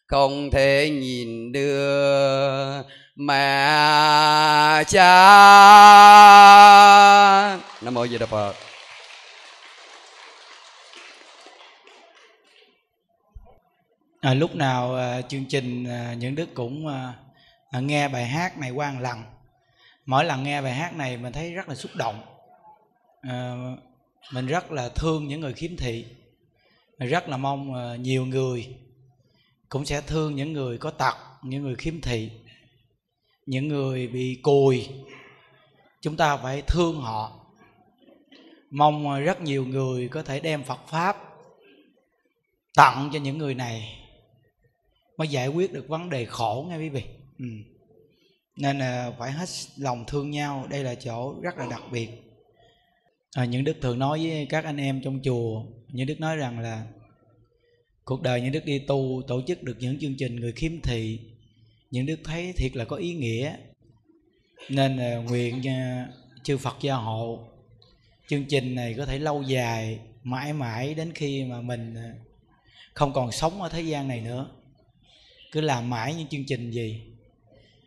không thể nhìn được mẹ cha. Nam mô di đà phật. À, lúc nào à, chương trình à, những đức cũng à, à, nghe bài hát này qua một lần. Mỗi lần nghe bài hát này mình thấy rất là xúc động. À, mình rất là thương những người khiếm thị. Mình rất là mong à, nhiều người cũng sẽ thương những người có tật những người khiếm thị những người bị cùi. Chúng ta phải thương họ. Mong rất nhiều người có thể đem phật pháp tặng cho những người này mới giải quyết được vấn đề khổ nghe quý vị. Ừ. nên là phải hết lòng thương nhau đây là chỗ rất là đặc biệt. À, những đức thường nói với các anh em trong chùa những đức nói rằng là cuộc đời những đức đi tu tổ chức được những chương trình người khiếm thị những đức thấy thiệt là có ý nghĩa. Nên nguyện uh, chư phật gia hộ. Chương trình này có thể lâu dài mãi mãi đến khi mà mình à, không còn sống ở thế gian này nữa. Cứ làm mãi những chương trình gì.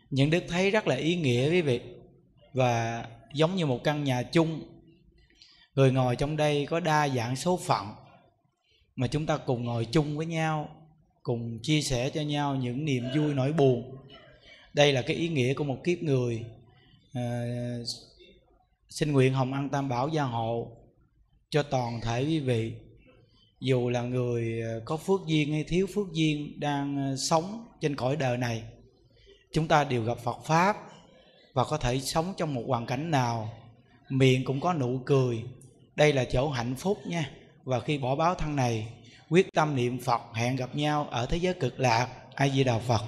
Những đức thấy rất là ý nghĩa quý vị. Và giống như một căn nhà chung người ngồi trong đây có đa dạng số phận mà chúng ta cùng ngồi chung với nhau cùng chia sẻ cho nhau những niềm vui nỗi buồn. Đây là cái ý nghĩa của một kiếp người. À, xin nguyện hồng ân tam bảo gia hộ cho toàn thể quý vị. Dù là người ờ, có phước duyên hay thiếu phước duyên đang ờ, sống trên cõi đời này chúng ta đều gặp phật pháp và có thể sống trong một hoàn cảnh nào miệng cũng có nụ cười. Đây là chỗ hạnh phúc nha và khi bỏ báo thân này, quyết tâm niệm phật, hẹn gặp nhau ở thế giới cực lạc, a di đà phật.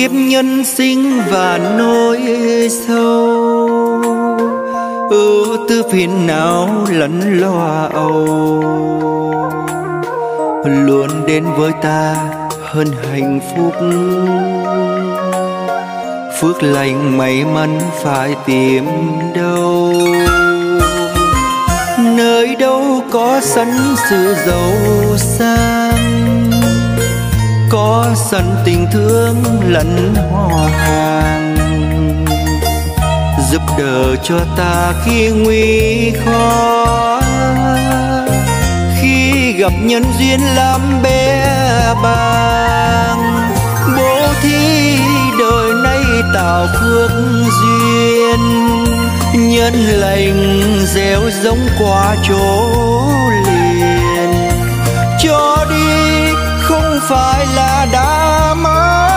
Kiếp nhân sinh và nỗi sâu. Ưu tư phiền não lẫn lo âu. Luôn đến với ta hơn hạnh phúc. Phước lành may mắn phải tìm đâu. Nơi đâu có sẵn sự giàu sang có sân tình thương lẫn hoa hàng giúp đỡ cho ta khi nguy khó. Khi gặp nhân duyên làm bé bàng, bố thí đời nay tạo phước duyên. Nhân lành gieo giống qua chỗ liền. Cho đi không phải là đã mất.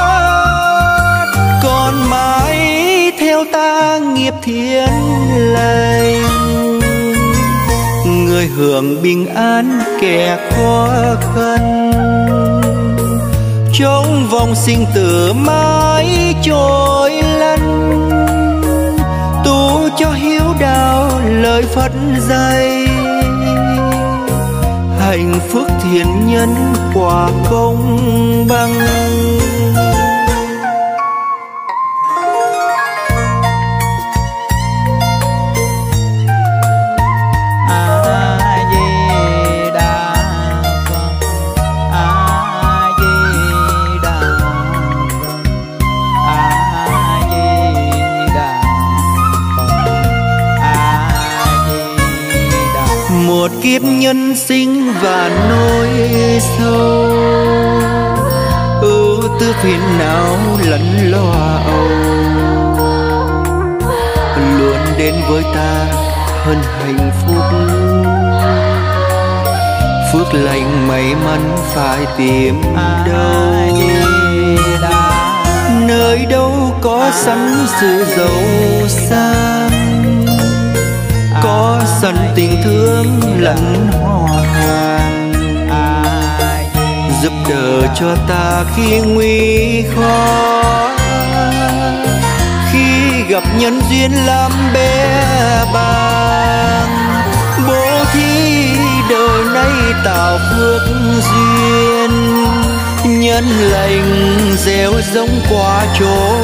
Còn mãi theo ta nghiệp thiên lành. Người hưởng bình an kẻ khó khăn. Trong vòng sinh tử mãi trôi lăn. Tu cho hiếu đạo lời phật dạy hạnh phúc thiện nhân quả công bằng. Nhân sinh và nỗi sâu. Ưu tư phiền não lẫn lo âu. Luôn đến với ta hơn hạnh phúc. Phước lành may mắn phải tìm đâu. Nơi đâu có sẵn sự giàu sang có sân tình thương lẫn hoa giúp đỡ cho ta khi nguy khó? Khi gặp nhân duyên làm bé bàng, bố thí đời nay tạo phước duyên. Nhân lành gieo giống qua chỗ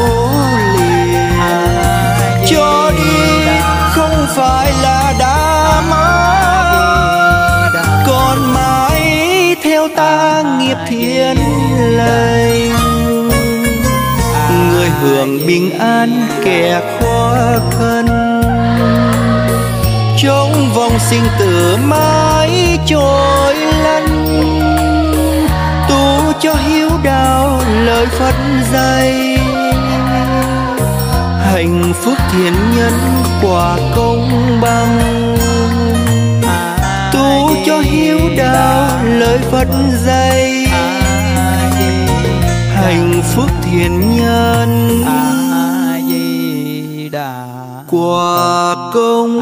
phải là đã mất. Còn mãi theo ta nghiệp thiên lành. Người hưởng bình an kẻ khó khăn. Trong vòng sinh tử mãi trôi lăn. Tu cho hiếu đạo lời phật dạy hạnh phúc thiện nhân quả công bằng. Tu cho hiếu đạo lời phật dạy. Hạnh phúc thiện nhân quả công